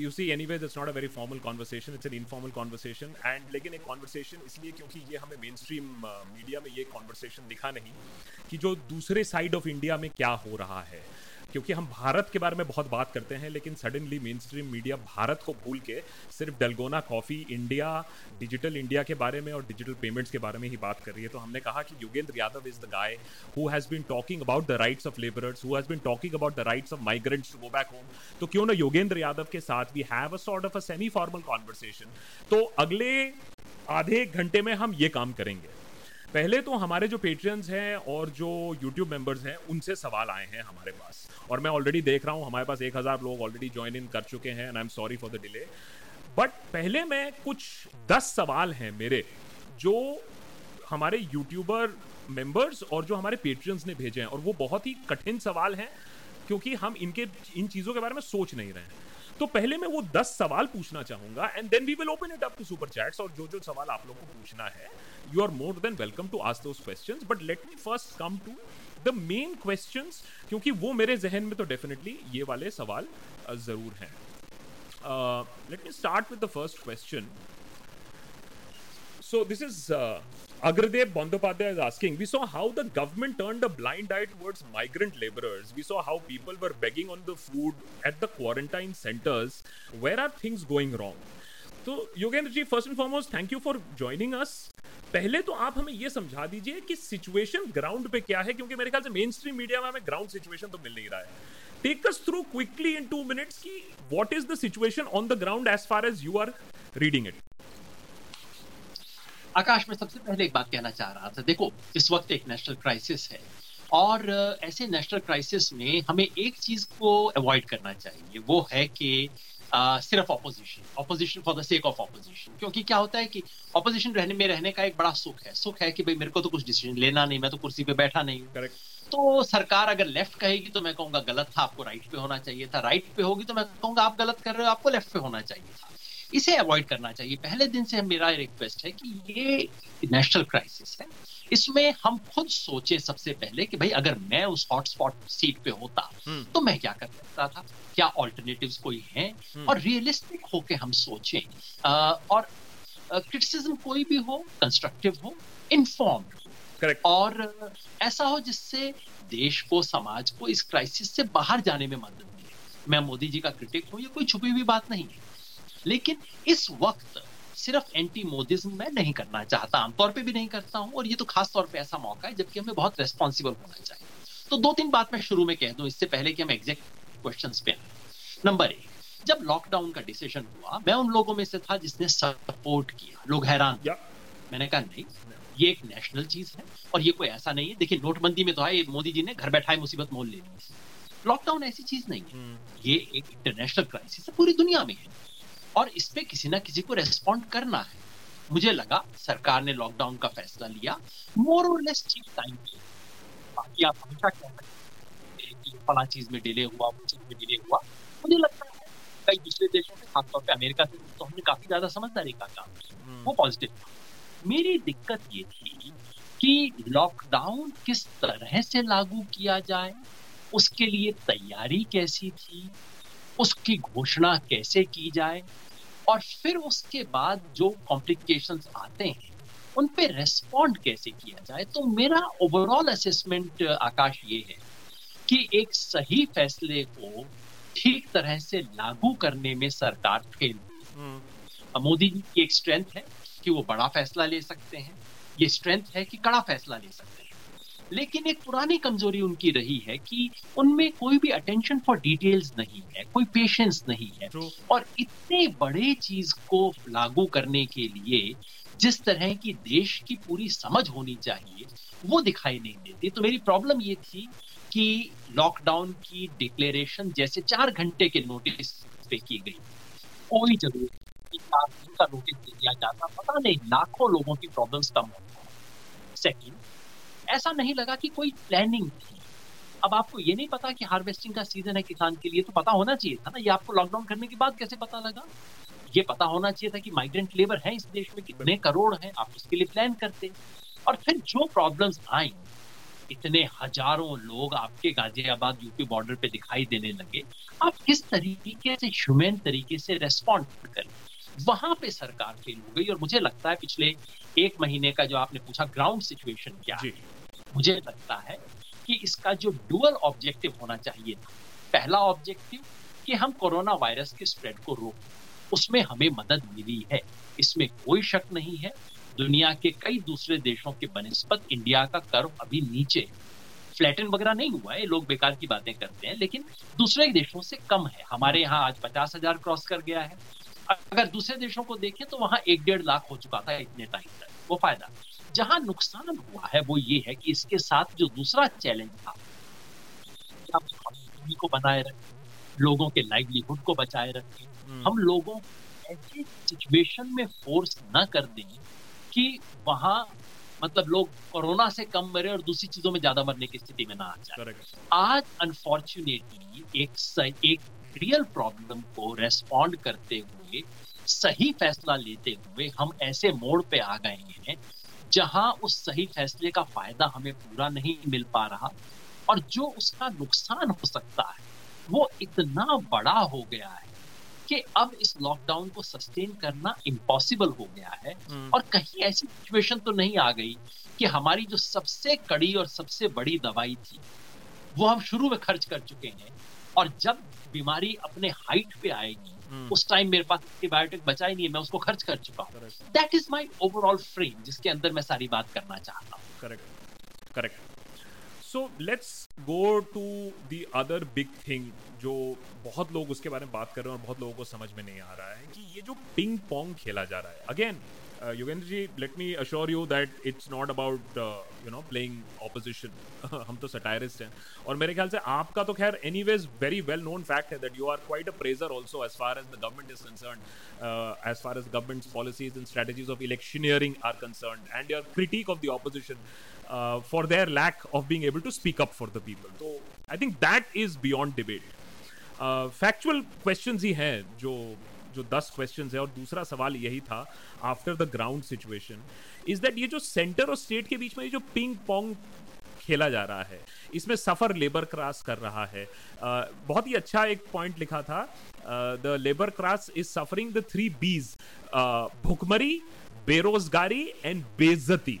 You see anyway that not a very formal conversation it's an informal conversation and लेकिन एक conversation इसलिए क्योंकि ये हमें मेन स्ट्रीम मीडिया में ये कॉन्वर्सेशन दिखा नहीं कि जो दूसरे साइड ऑफ़ इंडिया में क्या हो रहा है। क्योंकि हम भारत के बारे में बहुत बात करते हैं, लेकिन suddenly main stream media Bharat को भूल के सिर्फ़ dalgona coffee India digital India के बारे में और डिजिटल पेमेंट्स के बारे में ही बात कर रही है। तो हमने कहा कि Yogendra Yadav is the guy who has been talking about the rights of labourers who has been talking about the rights of migrants to go back home तो क्यों ना योगेंद्र यादव के साथ we have a sort of a semi formal conversation तो अगले आधे घंटे में हम ये काम करेंगे। पहले तो हमारे जो पेट्रियंस हैं और जो यूट्यूब मेंबर्स हैं, उनसे सवाल आए हैं हमारे पास। और मैं ऑलरेडी देख रहा हूँ, हमारे पास एक हज़ार लोग ऑलरेडी ज्वाइन इन कर चुके हैं and I am sorry for the delay but पहले मैं कुछ दस सवाल हैं मेरे, जो हमारे यूट्यूबर मेंबर्स और जो हमारे पेट्रियंस ने भेजे हैं। और वो बहुत ही कठिन सवाल हैं, क्योंकि हम इनके, इन चीज़ों के बारे में सोच नहीं रहे हैं। तो पहले मैं वो दस सवाल पूछना चाहूँगा and then we will open it up to super chats और जो जो सवाल आप लोगों को पूछना है। You are more than welcome to ask those questions but let me first come to the main questions क्योंकि वो मेरे जहन में तो डेफिनेटली ये वाले सवाल ज़रूर हैं let me start with the first question so this is Agradev Bandopadhyay is asking, we saw how the government turned a blind eye towards migrant laborers. We saw how people were begging on the food at the quarantine centers. Where are things going wrong? तो Yogendra ji first and foremost thank you for joining us पहले तो आप हमें ये समझा दीजिए कि situation ground पे क्या है, क्योंकि मेरे ख्याल से मेन स्ट्रीम मीडिया में हमें ग्राउंड सिचुएशन तो मिल नहीं रहा है। Take us through quickly in two minutes की what is the situation on the ground as far as you are reading it Akash, में सबसे पहले एक बात कहना चाह रहा था। देखो, इस वक्त एक नेशनल क्राइसिस है और, ऐसे नेशनल क्राइसिस में हमें एक चीज़ को अवॉइड करना चाहिए। वो है कि सिर्फ़ opposition opposition for the sake of opposition क्योंकि क्या होता है कि ऑपोजिशन रहने में रहने का एक बड़ा सुख है। सुख है कि भाई मेरे को तो कुछ डिसीज़न लेना नहीं मैं तो कुर्सी पे बैठा नहीं हूँ। तो सरकार अगर लेफ़्ट कहेगी तो मैं कहूँगा गलत था आपको राइट पे होना चाहिए था। राइट पे होगी तो मैं कहूँगा आप गलत कर रहे हो आपको लेफ़्ट पे होना चाहिए था। इसे अवॉइड करना चाहिए। पहले दिन से मेरा रिक्वेस्ट है कि ये नेशनल क्राइसिस है। इसमें हम खुद सोचे सबसे पहले कि भाई अगर मैं उस हॉटस्पॉट सीट पे होता हम्म। तो मैं क्या कर सकता था? क्या ऑल्टरनेटिव्स कोई हैं? हम्म। और रियलिस्टिक होके हम सोचें और क्रिटिसिज्म कोई भी हो कंस्ट्रक्टिव हो इन्फॉर्म Correct. और ऐसा हो जिससे देश को समाज को इस क्राइसिस से बाहर जाने में मदद मिले। मैं मोदी जी का क्रिटिक हूँ ये कोई छुपी हुई बात नहीं है। लेकिन इस वक्त सिर्फ़ एंटी मोदिज्म मैं नहीं करना चाहता आमतौर पे भी नहीं करता हूँ और ये तो खास तौर पे ऐसा मौका है जबकि हमें बहुत रेस्पॉन्सिबल होना चाहिए। तो दो तीन बात मैं शुरू में कह दूँ इससे पहले कि हम एग्जैक्ट क्वेश्चन पे नंबर एक जब लॉकडाउन का डिसीज़न हुआ मैं उन लोगों में से था जिसने सपोर्ट किया। लोग हैरान मैंने कहा नहीं ये एक नेशनल चीज़ है और ये कोई ऐसा नहीं है। देखिए नोटबंदी में तो है मोदी जी ने घर बैठाए मुसीबत मोल ले ली। लॉकडाउन ऐसी चीज़ नहीं है। हम्म। ये एक इंटरनेशनल क्राइसिस है पूरी दुनिया में है। और इस पे किसी ना किसी को रेस्पॉन्ड करना है। मुझे लगा सरकार ने लॉकडाउन का फैसला लिया। मोर और लेस ठीक टाइम पे। बाकी आप हमेशा कह सकते हैं फला चीज़ में डिले हुआ वो चीज़ में डिले हुआ। मुझे लगता है कई दूसरे देशों में खासतौर पर अमेरिका से तो हमने काफ़ी ज़्यादा समझदारी का काम किया। हम्म। वो पॉजिटिव था। मेरी दिक्कत ये थी कि लॉकडाउन किस तरह से लागू किया जाए उसके लिए तैयारी कैसी थी उसकी घोषणा कैसे की जाए? और फिर उसके बाद जो कॉम्प्लिकेशंस आते हैं उन पे रेस्पॉन्ड कैसे किया जाए? तो मेरा ओवरऑल असेसमेंट आकाश ये है कि एक सही फैसले को ठीक तरह से लागू करने में सरकार फेल हम्म। मोदी जी की एक स्ट्रेंथ है कि वो बड़ा फैसला ले सकते हैं। ये स्ट्रेंथ है कि कड़ा फैसला ले सकते हैं। लेकिन एक पुरानी कमज़ोरी उनकी रही है कि उनमें कोई भी अटेंशन फॉर डिटेल्स नहीं है कोई पेशेंस नहीं है। और इतने बड़े चीज़ को लागू करने के लिए जिस तरह की देश की पूरी समझ होनी चाहिए वो दिखाई नहीं देती। तो मेरी प्रॉब्लम ये थी कि लॉकडाउन की डिक्लेरेशन जैसे चार घंटे के नोटिस पे की गई। कोई ज़रूरत का नोटिस दे दिया जाता। पता नहीं लाखों लोगों की प्रॉब्लम्स कम हो सेकंड ऐसा नहीं लगा कि कोई प्लानिंग थी। अब आपको ये नहीं पता कि हार्वेस्टिंग का सीज़न है किसान के लिए तो पता होना चाहिए था ना, ये आपको लॉकडाउन करने के बाद कैसे पता लगा? ये पता होना चाहिए था कि माइग्रेंट लेबर है इस देश में, कितने करोड़ हैं, आप उसके लिए प्लान करते और फिर जो प्रॉब्लम्स आई इतने हज़ारों लोग आपके गाजियाबाद यूपी बॉर्डर पे दिखाई देने लगे। आप किस तरीके से ह्यूमन तरीके से रेस्पॉन्ड करें वहाँ पे सरकार फेल हो गई और मुझे लगता है पिछले एक महीने का जो आपने पूछा ग्राउंड सिचुएशन क्या है? मुझे लगता है कि इसका जो डुअल ऑब्जेक्टिव होना चाहिए था, पहला ऑब्जेक्टिव कि हम कोरोना वायरस के स्प्रेड को रोक, उसमें हमें मदद मिली है। इसमें कोई शक नहीं है, दुनिया के कई दूसरे देशों के बनस्पत इंडिया का कर्व अभी नीचे है। फ्लैटन वगैरह नहीं हुआ है, लोग बेकार की बातें करते हैं, लेकिन दूसरे देशों से कम है। हमारे यहाँ आज पचास हज़ार क्रॉस कर गया है। अगर दूसरे देशों को देखें तो वहाँ एक डेढ़ लाख हो चुका था इतने टाइम तक। वो फ़ायदा जहाँ नुकसान हुआ है वो ये है कि इसके साथ जो दूसरा चैलेंज था को बनाए रखें लोगों के लाइवलीहुड को बचाए रखें। हम्म। हम लोगों ऐसी सिचुएशन में फोर्स न कर दें कि वहाँ मतलब लोग कोरोना से कम मरे और दूसरी चीज़ों में ज़्यादा मरने की स्थिति में ना आ जाए। आज अनफॉर्चुनेटली एक एक रियल प्रॉब्लम को रेस्पॉन्ड करते हुए सही फैसला लेते हुए हम ऐसे मोड़ पे आ गए हैं जहाँ उस सही फैसले का फ़ायदा हमें पूरा नहीं मिल पा रहा और जो उसका नुकसान हो सकता है वो इतना बड़ा हो गया है कि अब इस लॉकडाउन को सस्टेन करना इम्पॉसिबल हो गया है हम्म। और कहीं ऐसी सिचुएशन तो नहीं आ गई कि हमारी जो सबसे कड़ी और सबसे बड़ी दवाई थी वो हम शुरू में खर्च कर चुके हैं और जब बीमारी अपने हाइट पे आएगी. उस टाइम मेरे पास एंटीबायोटिक बचा ही नहीं है मैं उसको खर्च कर चुका हूँ। That is my overall frame जिसके अंदर मैं सारी बात करना चाहता हूँ। Correct correct so let's go to the other big thing जो बहुत लोग उसके बारे में बात कर रहे हैं और बहुत लोगों को समझ में नहीं आ रहा है कि ये जो पिंग पोंग खेला जा रहा है। Again Yogendra ji let me assure you that it's not about you know playing opposition हम तो सटायरिस्ट हैं। और मेरे ख्याल से आपका तो खैर was very well known fact है that you are quite a praiser also as far as the government is concern as far as government policies and strategies of electioneering are concern and your critic of the opposition for their lack of being able to speak up for the people so I think that is beyond debate factual question ही हैं जो जो दस question है और दूसरा सवाल यही था after the ground situation is that ये जो सेंटर और स्टेट के बीच में ये जो पिंग पोंग खेला जा रहा है इसमें सफ़र लेबर क्रास कर रहा है। uh, बहुत ही अच्छा एक पॉइंट लिखा था। The labour class is suffering the three B's भुखमरी बेरोजगारी एंड बेजती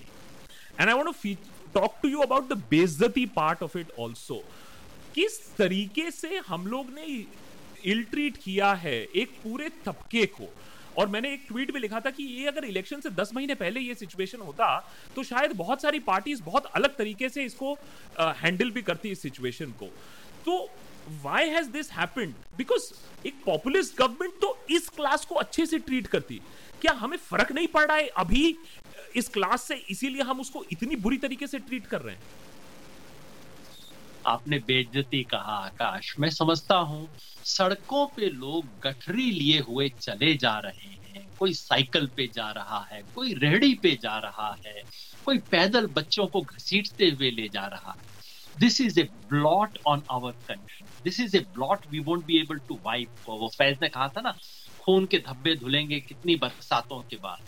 and I want talk to you about the बेजती पार्ट ऑफ़ इट ऑल्सो किस तरीके से हम लोग ने इल ट्रीट किया है एक पूरे तबके को। और मैंने एक ट्वीट में लिखा था कि ये अगर इलेक्शन से दस महीने पहले ये सिचुएशन होता तो शायद बहुत सारी पार्टीज़ बहुत अलग तरीके से इसको हैंडल भी करती इस सिचुएशन को। तो why has this happened because एक पॉपुलिस्ट गवर्नमेंट तो इस क्लास को अच्छे से ट्रीट करती। क्या हमें फ़र्क नहीं पड़ रहा है? अभी इस क्लास से इसीलिए हम उसको इतनी बुरी तरीके से ट्रीट कर रहे हैं। आपने बेइज्जती कहा, आकाश। मैं समझता हूँ, सड़कों पे लोग गठरी लिए हुए चले जा रहे हैं। कोई साइकिल पे जा रहा है, कोई रेहड़ी पे जा रहा है, कोई पैदल बच्चों को घसीटते हुए ले जा रहा है। This is a blot on our country this is a blot we won't be able to wipe वो फैज ने कहा था ना, खून के धब्बे धुलेंगे कितनी बरसातों के बाद।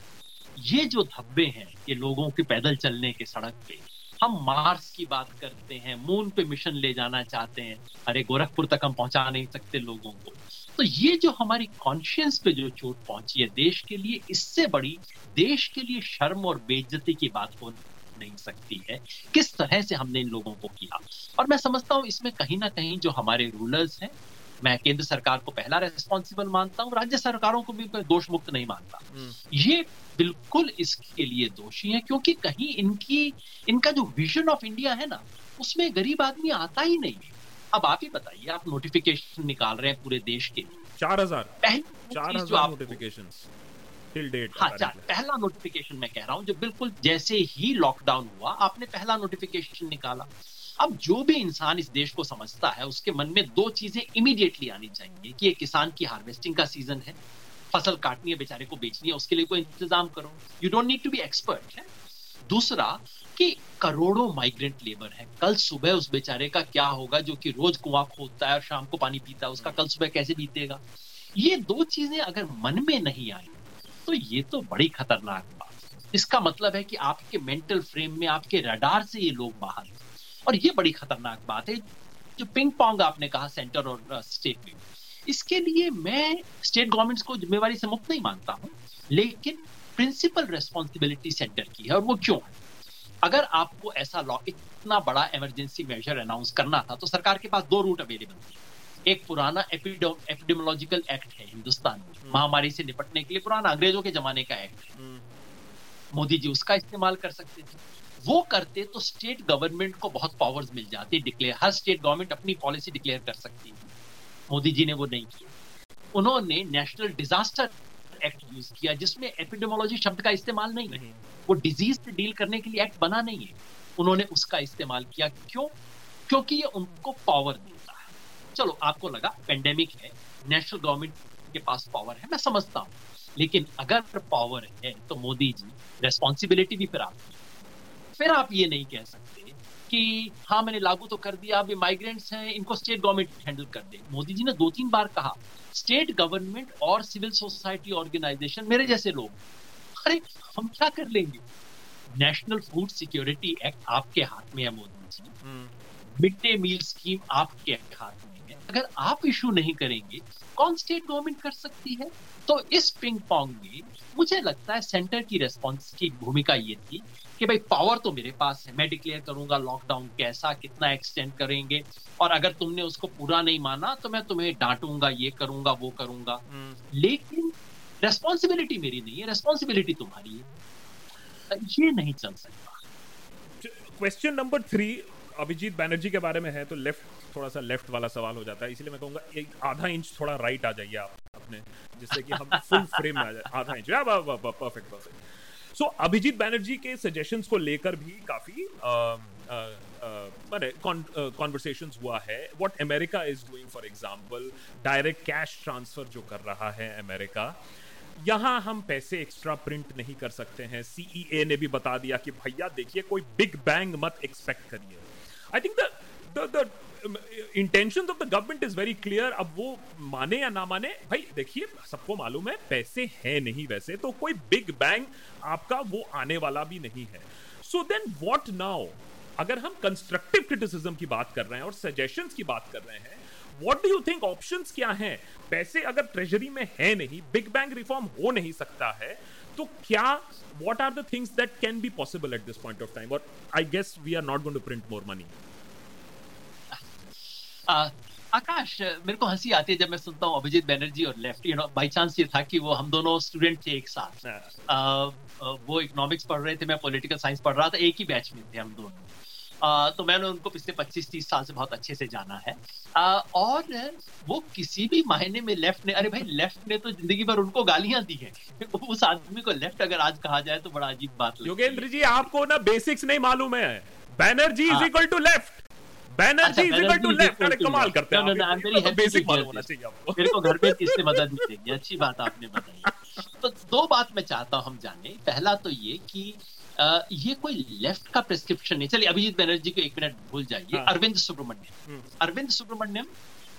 ये जो धब्बे हैं, ये लोगों के पैदल चलने के सड़क पे हम मार्स की बात करते हैं मून पे मिशन ले जाना चाहते हैं। अरे, गोरखपुर तक हम पहुँचा नहीं सकते लोगों को। तो ये जो हमारी कॉन्शियंस पे जो चोट पहुँची है, देश के लिए इससे बड़ी, देश के लिए शर्म और बेइज्जती की बात हो नहीं सकती है। किस तरह से हमने इन लोगों को किया? और मैं समझता हूँ इसमें कहीं ना कहीं जो हमारे रूलर्स हैं मैं केंद्र सरकार को पहला रेस्पॉन्सिबल मानता हूँ राज्य सरकारों को भी दोष मुक्त नहीं मानता। हम्म। ये बिल्कुल इसके लिए दोषी है क्योंकि कहीं इनकी इनका जो विजन ऑफ़ इंडिया है ना उसमें गरीब आदमी आता ही नहीं। अब आप ही बताइए आप नोटिफिकेशन निकाल रहे हैं पूरे देश के चार हज़ार। चार हज़ार नोटिफिकेशन हाँ पहला नोटिफिकेशन मैं कह रहा हूँ जो बिल्कुल जैसे ही लॉकडाउन हुआ आपने पहला नोटिफिकेशन निकाला। अब जो भी इंसान इस देश को समझता है, उसके मन में दो चीज़ें इमीडिएटली आनी चाहिए। कि ये किसान की हार्वेस्टिंग का सीज़न है, फ़सल काटनी है, बेचारे को बेचनी है, उसके लिए कोई इंतज़ाम करो। You don't need to be expert है। दूसरा, कि करोड़ों माइग्रेंट लेबर है। कल सुबह उस बेचारे का क्या होगा, जो कि रोज कुआँ खोदता है और शाम को पानी पीता है, उसका कल सुबह कैसे बीतेगा? ये दो चीज़ें अगर मन में नहीं आई तो ये तो बड़ी खतरनाक बात। इसका मतलब है कि आपके मेंटल फ्रेम में, आपके रडार से ये लोग बाहर और ये बड़ी खतरनाक बात है जो पिंग पोंग आपने कहा सेंटर और स्टेट में। इसके लिए मैं स्टेट गवर्नमेंट्स को जिम्मेवारी से मुक्त नहीं मानता हूँ लेकिन प्रिंसिपल रेस्पॉन्सिबिलिटी सेंटर की है और वो क्यों है? अगर आपको ऐसा लॉ इतना बड़ा इमरजेंसी मेजर अनाउंस करना था तो सरकार के पास दो रूट अवेलेबल थे। एक पुराना एपिडेमोलॉजिकल एक्ट है हिंदुस्तान में हम्म। महामारी से निपटने के लिए पुराना अंग्रेज़ों के जमाने का एक्ट है। हम्म। मोदी जी उसका इस्तेमाल कर सकते थे। वो करते तो स्टेट गवर्नमेंट को बहुत पावर्स मिल जाती डिक्लेयर हर स्टेट गवर्नमेंट अपनी पॉलिसी डिक्लेयर कर सकती है। मोदी जी ने वो नहीं किया। उन्होंने नेशनल डिजास्टर एक्ट यूज़ किया जिसमें एपिडेमोलॉजी शब्द का इस्तेमाल नहीं है। वो डिज़ीज़ से डील करने के लिए एक्ट बना नहीं है। उन्होंने उसका इस्तेमाल किया। क्यों? क्योंकि ये उनको पावर देता है। चलो आपको लगा पेंडेमिक है नेशनल गवर्नमेंट के पास पावर है मैं समझता हूँ। लेकिन अगर पावर है तो मोदी जी रेस्पॉन्सिबिलिटी भी फिर आपकी फिर आप ये नहीं कह सकते कि हाँ मैंने लागू तो कर दिया अभी माइग्रेंट्स हैं इनको स्टेट गवर्नमेंट हैंडल कर दे। मोदी जी ने दो तीन बार कहा स्टेट गवर्नमेंट और सिविल सोसाइटी ऑर्गेनाइजेशन मेरे जैसे लोग अरे हम क्या कर लेंगे? नेशनल फ़ूड सिक्योरिटी एक्ट आपके हाथ में है Modi ji. Mid day meal scheme आपके हाथ में है। अगर आप इशू नहीं करेंगे कौन स्टेट गवर्नमेंट कर सकती है? तो इस पिंग पोंग में मुझे लगता है सेंटर की रेस्पॉन्स की भूमिका ये थी कि भाई पावर तो मेरे पास है मैं डिक्लेयर करूँगा लॉकडाउन कैसा कितना एक्सटेंड करेंगे और अगर तुमने उसको पूरा नहीं माना तो मैं तुम्हें डांटूँगा ये करूँगा वो करूँगा। हम्म। लेकिन रेस्पॉन्सिबिलिटी मेरी नहीं है रेस्पॉन्सिबिलिटी तुम्हारी है। ये नहीं चल सकता। Question number three Abhijit Banerjee के बारे में है तो लेफ़्ट थोड़ा सा लेफ़्ट वाला सवाल हो जाता है। इसलिए मैं कहूँगा एक आधा इंच थोड़ा राइट आ जाइए आप अपने जिससे कि हम फुल फ्रेम में आ जाए। आधा inch perfect perfect so Abhijit Banerjee के सजेशंस को लेकर भी काफ़ी कॉन्वर्सेशन हुआ है। What America is doing for example direct cash transfer जो कर रहा है अमेरिका यहाँ हम पैसे एक्स्ट्रा प्रिंट नहीं कर सकते हैं। सीईए ने भी बता दिया कि भैया देखिए कोई बिग बैंग मत एक्सपेक्ट करिए। I think the the intention of the government is very clear अब वो माने या ना माने, भाई देखिए, सबको मालूम है, पैसे हैं नहीं वैसे तो कोई बिग बैंग आपका वो आने वाला भी नहीं है। सो देन वॉट नाउ अगर हम कंस्ट्रक्टिव क्रिटिसिज्म की बात कर रहे हैं और सजेशन की बात कर रहे हैं what do you think option क्या हैं? पैसे अगर ट्रेजरी में है नहीं बिग बैंग रिफॉर्म हो नहीं सकता है तो क्या what are the things that can be possible at this point of time और I guess we are not going to print more money Akash मेरे को हँसी आती है जब मैं सुनता हूँ अभिजीत बैनर्जी और left you know by chance ये था कि वो हम दोनों स्टूडेंट थे एक साथ। yeah. uh, वो इकोनॉमिक्स पढ़ रहे थे मैं पॉलिटिकल साइंस पढ़ रहा था एक ही बैच में थे हम दोनों। तो मैंने उनको पिछले 25-30 साल से बहुत अच्छे से जाना है। आ, और वो किसी भी मायने में लेफ़्ट ने अरे भाई लेफ़्ट ने तो ज़िंदगी भर उनको गालियाँ दी है। उस आदमी को लेफ़्ट अगर आज कहा जाए तो बड़ा अजीब बात योगेंद्र जी आपको ना बेसिक्स नहीं मालूम है। Banerjee is equal to left Banerjee is equal to left अरे कमाल करते हैं बेसिक मालूम होना चाहिए आपको। मेरे को घर पे किससे मदद मिलेगी अच्छी बात आपने बताई। तो दो बात मैं चाहता हूँ हम जाने। पहला तो ये कि ये कोई लेफ़्ट का प्रिस्क्रिप्शन नहीं। चलिए अभिजीत बनर्जी को एक मिनट भूल जाइए। हाँ। अरविंद सुब्रमण्यम। हम्म। अरविंद सुब्रमण्यम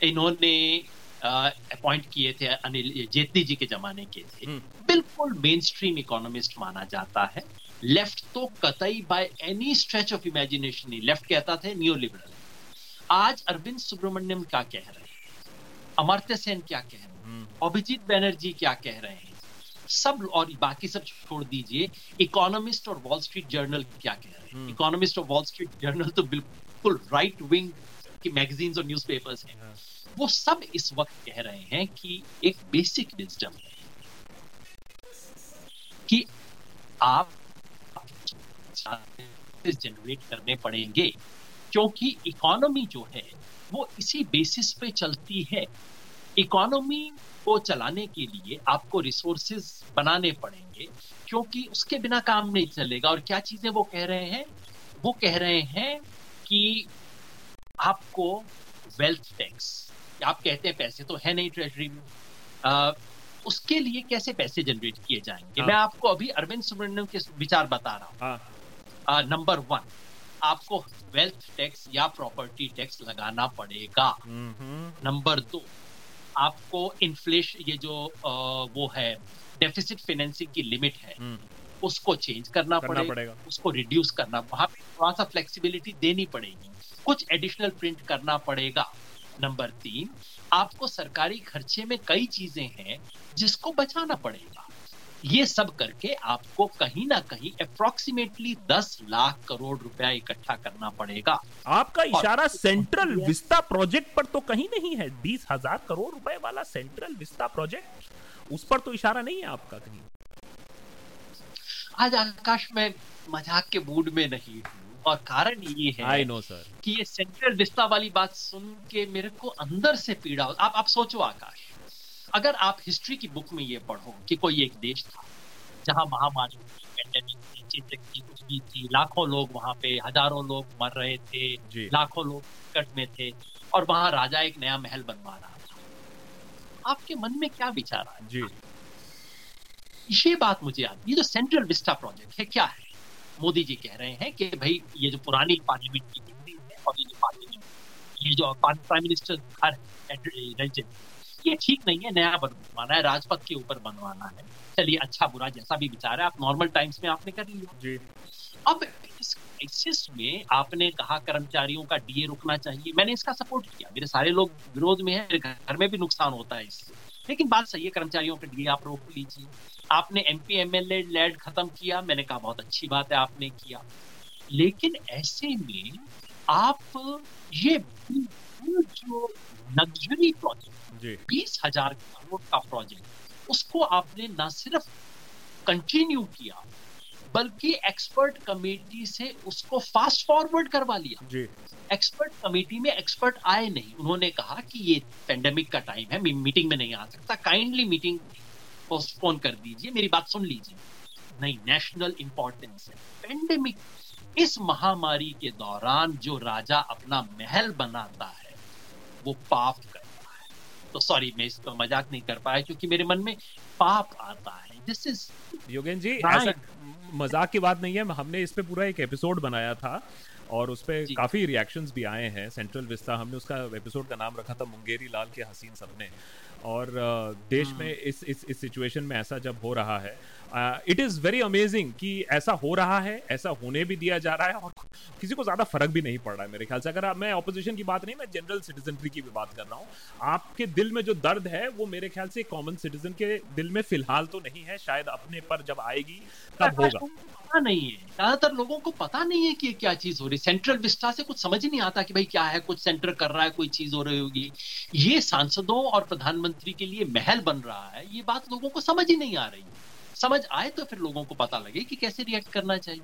इन्होंने अपॉइंट किए थे अनिल जेटली जी के जमाने के थे। हम्म। बिल्कुल मेन स्ट्रीम इकोनॉमिस्ट माना जाता है। लेफ़्ट तो कतई by any stretch of imagination नहीं। लेफ़्ट कहता था न्यू लिबरल आज अरविंद सुब्रमण्यम क्या कह रहे हैं? अमर्त्य सेन क्या कह रहे हैं? हम्म। अभिजीत बैनर्जी क्या कह रहे हैं? सब और बाकी सब छोड़ दीजिए। इकोनॉमिस्ट और वॉल स्ट्रीट जर्नल क्या कह रहे हैं? इकोनॉमिस्ट और वॉल स्ट्रीट जर्नल तो बिल्कुल राइट विंग की मैगजीन्स और न्यूज़पेपर्स हैं। हाँ। वो सब इस वक्त कह रहे हैं कि एक बेसिक विजडम है कि आप जनरेट करने पड़ेंगे क्योंकि इकोनॉमी जो है वो इसी बेसिस पे चलती है। इकोनॉमी को चलाने के लिए आपको रिसोर्सेज बनाने पड़ेंगे क्योंकि उसके बिना काम नहीं चलेगा। और क्या चीज़ें वो कह रहे हैं? वो कह रहे हैं कि आपको वेल्थ टैक्स आप कहते हैं पैसे तो है नहीं ट्रेजरी में। आ, उसके लिए कैसे पैसे जनरेट किए जाएँगे? हाँ. मैं आपको अभी अरविंद सुब्रमण्यम के विचार बता रहा हूँ। हाँ. नंबर वन आपको वेल्थ टैक्स या प्रॉपर्टी टैक्स लगाना पड़ेगा। नंबर दो आपको इन्फ्लेशन ये जो आ, वो है डेफिसिट फाइनेंसिंग की लिमिट है हम्म। उसको चेंज करना, करना पड़े, पड़ेगा। उसको रिड्यूस करना वहाँ पे थोड़ा सा फ्लेक्सिबिलिटी देनी पड़ेगी। कुछ एडिशनल प्रिंट करना पड़ेगा। नंबर तीन आपको सरकारी खर्चे में कई चीज़ें हैं जिसको बचाना पड़ेगा। ये सब करके आपको कहीं ना कहीं अप्रोक्सीमेटली 10 लाख करोड़ रुपया इकट्ठा करना पड़ेगा। आपका इशारा सेंट्रल विस्ता प्रोजेक्ट पर तो कहीं नहीं है। बीस हज़ार करोड़ रुपए वाला सेंट्रल विस्ता प्रोजेक्ट उस पर तो इशारा नहीं है आपका कहीं। आज आकाश में मज़ाक के मूड में नहीं हूँ। और कारण ये है आई नो सर कि ये सेंट्रल विस्ता वाली बात सुन के मेरे को अंदर से पीड़ा हो। आप आप सोचो आकाश। अगर आप हिस्ट्री की बुक में ये पढ़ो कि कोई एक देश था जहाँ महामारी पेंडेमिक थी चेचक कुछ भी थी लाखों लोग वहाँ पे हज़ारों लोग मर रहे थे लाखों लोग संकट में थे और वहाँ राजा एक नया महल बनवा रहा था। आपके मन में क्या विचार आया? जी। ये बात मुझे याद ये जो सेंट्रल विस्टा प्रोजेक्ट है क्या है? मोदी जी कह रहे हैं कि भाई ये जो पुरानी पार्लियामेंट की बिल्डिंग है और ये जो पार्लियामेंट ये जो प्राइम मिनिस्टर घर है ये ठीक नहीं है नया बनवाना है राजपथ के ऊपर बनवाना है। चलिए अच्छा बुरा जैसा भी विचार है आप नॉर्मल टाइम्स में आपने कर लिया। जी। अब इस क्राइसिस में आपने कहा कर्मचारियों का डीए रुकना चाहिए। मैंने इसका सपोर्ट किया। मेरे सारे लोग विरोध में है घर में भी नुकसान होता है इससे। लेकिन बात सही है कर्मचारियों के डीए आप रोक लीजिए। आपने M P M L LAD खत्म किया। मैंने कहा बहुत अच्छी बात है आपने किया। लेकिन ऐसे में आप ये जो लग्जरी प्रोजेक्ट बीस हज़ार करोड़ का प्रोजेक्ट उसको आपने ना सिर्फ़ कंटिन्यू किया बल्कि एक्सपर्ट कमेटी से उसको फास्ट फॉरवर्ड करवा लिया। एक्सपर्ट कमेटी में एक्सपर्ट आए नहीं। उन्होंने कहा कि ये पेंडेमिक का टाइम है मी- मीटिंग में नहीं आ सकता। काइंडली मीटिंग पोस्टपोन कर दीजिए मेरी बात सुन लीजिए। नहीं नेशनल इंपॉर्टेंस है। पेंडेमिक इस महामारी के दौरान जो राजा अपना महल बनाता है वो पाप करता है। तो सॉरी मैं इस पर मज़ाक नहीं कर पाया क्योंकि मेरे मन में पाप आता है। दिस इज़ योगेन जी ऐसा मज़ाक की बात नहीं है। हमने इस पे पूरा एक एपिसोड बनाया था और उस पे काफ़ी रिएक्शंस भी आए हैं। सेंट्रल विस्ता हमने उसका एपिसोड का नाम रखा था मुंगेरी लाल के हसीन सपने। और देश में इस इस इस सिचुएशन में ऐसा जब हो रहा है इट इज़ वेरी अमेजिंग कि ऐसा हो रहा है ऐसा होने भी दिया जा रहा है और किसी को ज़्यादा फ़र्क भी नहीं पड़ रहा है मेरे ख्याल से। अगर मैं ऑपोजिशन की बात नहीं मैं जनरल सिटीजनरी की भी बात कर रहा हूँ। आपके दिल में जो दर्द है वो मेरे ख्याल से कॉमन सिटीजन के दिल में फ़िलहाल तो नहीं है शायद अपने पर जब आएगी तब होगा। पता नहीं है। ज़्यादातर लोगों को पता नहीं है कि क्या चीज़ हो रही है। सेंट्रल विस्टा से कुछ समझ नहीं आता कि भाई क्या है कुछ सेंटर कर रहा है कोई चीज़ हो रही होगी। ये सांसदों और प्रधानमंत्री के लिए महल बन रहा है ये बात लोगों को समझ ही नहीं आ रही समझ आए तो फिर लोगों को पता लगे कि कैसे रिएक्ट करना चाहिए।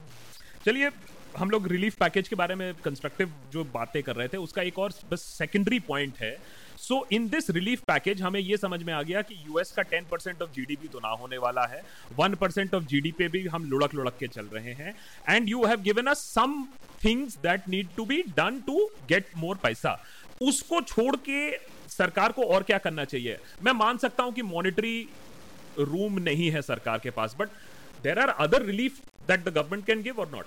चलिए, हम लोग रिलीफ पैकेज के बारे में कंस्ट्रक्टिव जो बातें कर रहे थे, उसका एक और बस सेकेंडरी पॉइंट है। So in this relief package हमें ये समझ में आ गया कि यूएस का 10 परसेंट ऑफ़ जीडीपी तो ना होने वाला है। 1 परसेंट ऑफ़ जीडीपी पे भी हम लुढ़क लुढ़क के चल रहे हैं। And you have given us some things that need to be done to get more पैसा। उसको छोड़ के सरकार को और क्या करना चाहिए? मैं मान सकता हूँ कि मॉनिटरी रूम नहीं है सरकार के पास but there are other relief that the government can give और नॉट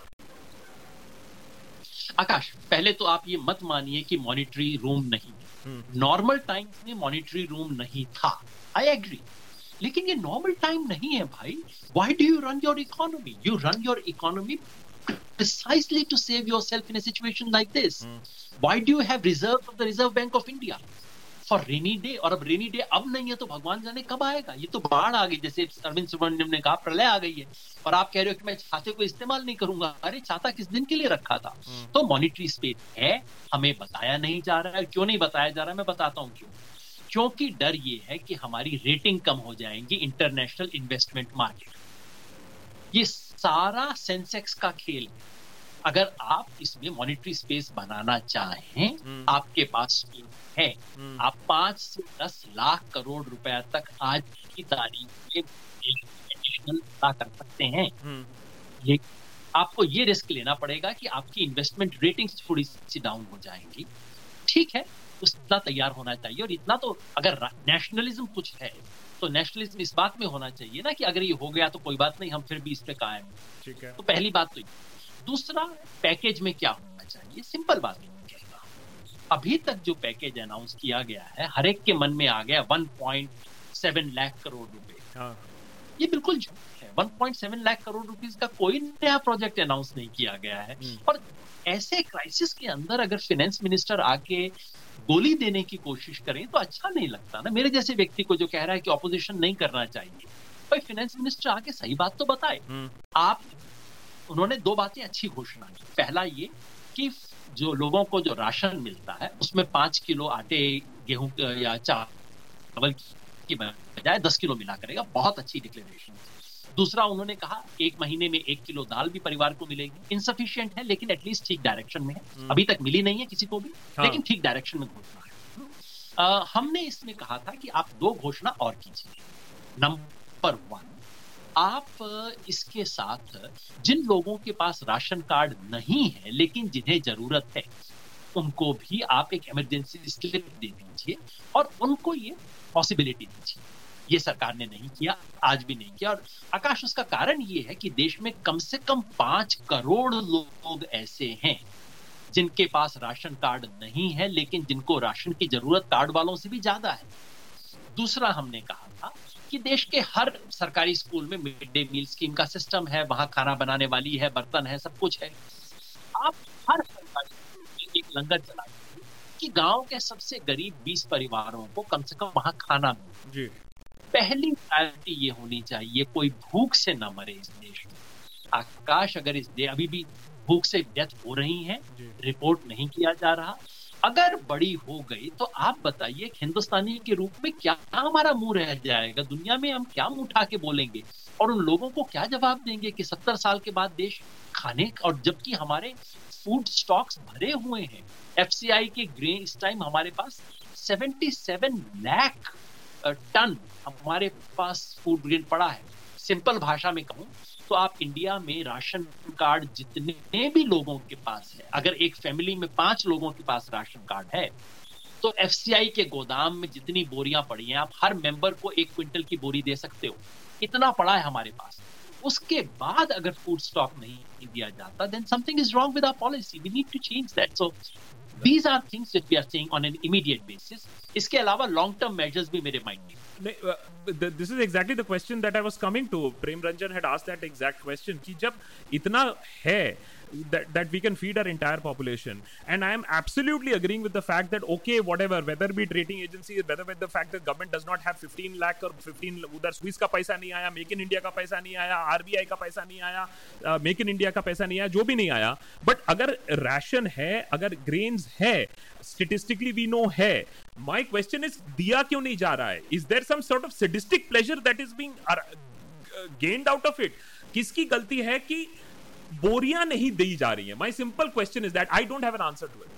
आकाश पहले तो आप ये मत मानिए कि मॉनिटरी रूम नहीं है। नॉर्मल टाइम्स में मॉनिटरी रूम नहीं था। आई एग्री लेकिन ये नॉर्मल टाइम नहीं है भाई। Why do you run your economy you run your economy precisely to save yourself in a situation like this. Mm. why do you have reserves of the reserve bank of india? For rainy day और अब rainy day अब नहीं है तो भगवान जाने कब आएगा? ये तो बाढ़ आ गई जैसे अरविंद सुब्रमण्यम ने कहा प्रलय आ गई है। और आप कह रहे हो कि मैं छाते को इस्तेमाल नहीं करूँगा। अरे छाता किस दिन के लिए रखा था? तो मॉनिटरी स्पेस है हमें बताया नहीं जा रहा है। क्यों नहीं बताया जा रहा है? मैं बताता हूँ क्यों। क्योंकि डर ये है कि हमारी रेटिंग कम हो जाएँगी इंटरनेशनल इन्वेस्टमेंट मार्केट ये सारा सेंसेक्स का खेल है। अगर आप इसमें मॉनिटरी स्पेस बनाना चाहें आपके पास है। आप पाँच से दस लाख करोड़ रुपया तक आज की तारीख में एडिशनल कर सकते हैं। ये आपको ये रिस्क लेना पड़ेगा कि आपकी इन्वेस्टमेंट रेटिंग्स थोड़ी सी डाउन हो जाएँगी। ठीक है उतना तैयार होना चाहिए। और इतना तो अगर नेशनलिज्म कुछ है तो नेशनलिज्म इस बात में होना चाहिए ना कि अगर ये हो गया तो कोई बात नहीं हम फिर भी इस पे कायम ठीक है। तो पहली बात तो ये। दूसरा पैकेज में क्या होना चाहिए? सिंपल बात है अभी तक जो पैकेज अनाउंस किया गया है हर एक के मन में आ गया 1.7 लाख करोड़ रुपए। हाँ। ये बिल्कुल झूठ है। 1.7 लाख करोड़ रुपीस का कोई नया प्रोजेक्ट अनाउंस नहीं किया गया है। हम्म। और ऐसे क्राइसिस के अंदर अगर फाइनेंस मिनिस्टर आके गोली देने की कोशिश करें तो अच्छा नहीं लगता ना। मेरे जैसे व्यक्ति को जो कह रहा है कि ऑपोजिशन नहीं करना चाहिए भाई फाइनेंस मिनिस्टर आके सही बात तो बताए। हम्म, आप उन्होंने दो बातें अच्छी घोषणा की। पहला ये कि जो लोगों को जो राशन मिलता है उसमें पाँच किलो आटे गेहूँ या चावल की बजाय दस किलो मिला करेगा। बहुत अच्छी डिक्लेरेशन दूसरा उन्होंने कहा एक महीने में एक किलो दाल भी परिवार को मिलेगी। इनसफिशियंट है लेकिन एटलीस्ट ठीक डायरेक्शन में है। हम्म। अभी तक मिली नहीं है किसी को भी हाँ। लेकिन ठीक डायरेक्शन में घोषणा है। अ, हमने इसमें कहा था कि आप दो घोषणा और कीजिए। नंबर वन आप इसके साथ, जिन लोगों के पास राशन कार्ड नहीं है, लेकिन जिन्हें ज़रूरत है, उनको भी आप एक इमरजेंसी स्लिप दे दीजिए और उनको ये पॉसिबिलिटी दीजिए। ये सरकार ने नहीं किया, आज भी नहीं किया और आकाश, उसका कारण ये है कि देश में कम से कम पाँच करोड़ लोग ऐसे हैं, जिनके पास राशन कार्ड नहीं है, लेकिन जिनको राशन की ज़रूरत कार्ड वालों से भी ज़्यादा है। दूसरा हमने कहा कि देश के हर सरकारी स्कूल में मिड डे मील स्कीम का सिस्टम है वहाँ खाना बनाने वाली है बर्तन है सब कुछ है। आप हर सरकारी स्कूल में एक लंगर चला कि गाँव के सबसे गरीब 20 परिवारों को कम से कम वहाँ खाना मिले। पहली प्रायोरिटी ये होनी चाहिए कोई भूख से न मरे इस देश में। आकाश अगर इस दे अभी भी भूख से डेथ हो रही है रिपोर्ट नहीं किया जा रहा। अगर बड़ी हो गई तो आप बताइए हिंदुस्तानी के रूप में क्या हमारा मुँह रह जाएगा? दुनिया में हम क्या मुँह उठा के बोलेंगे? और उन लोगों को क्या जवाब देंगे कि सत्तर साल के बाद देश खाने और जबकि हमारे फ़ूड स्टॉक्स भरे हुए हैं एफसीआई के ग्रेन इस टाइम हमारे पास 77 लाख टन हमारे पास फ़ूड ग्रेन पड़ा है। सिंपल भाषा में कहूँ तो आप इंडिया में राशन कार्ड जितने भी लोगों के पास है, अगर एक फैमिली में पाँच लोगों के पास राशन कार्ड है तो एफसीआई के गोदाम में जितनी बोरियाँ पड़ी हैं, आप हर मेंबर को एक क्विंटल की बोरी दे सकते हो। इतना पड़ा है हमारे पास। उसके बाद अगर फ़ूड स्टॉक नहीं दिया जाता then something is wrong with our policy we need to change that so these are things that we are saying on an immediate basis इसके अलावा लॉन्ग टर्म मेजर्स भी मेरे माइंड में this is exactly the question that I was coming to Prem Ranjan had asked that exact question कि जब इतना है that, that we can feed our entire population and I am absolutely agreeing with the fact that okay whatever whether be it rating agency whether with the fact that government does not have 15 lakh और 15 उधर Swiss का पैसा नहीं आया make in India का पैसा नहीं आया आरबीआई का पैसा नहीं आया मेक इन इंडिया का पैसा नहीं आया जो भी नहीं आया बट अगर राशन है अगर ग्रेन्स है स्टेटिस्टिकली वी नो है माई क्वेश्चन इज़ दिया क्यों नहीं जा रहा है is there some sort of sadistic pleasure that is being gained out of it किसकी गलती है कि बोरियाँ नहीं दी जा रही है। My simple question is that I don't have an answer to it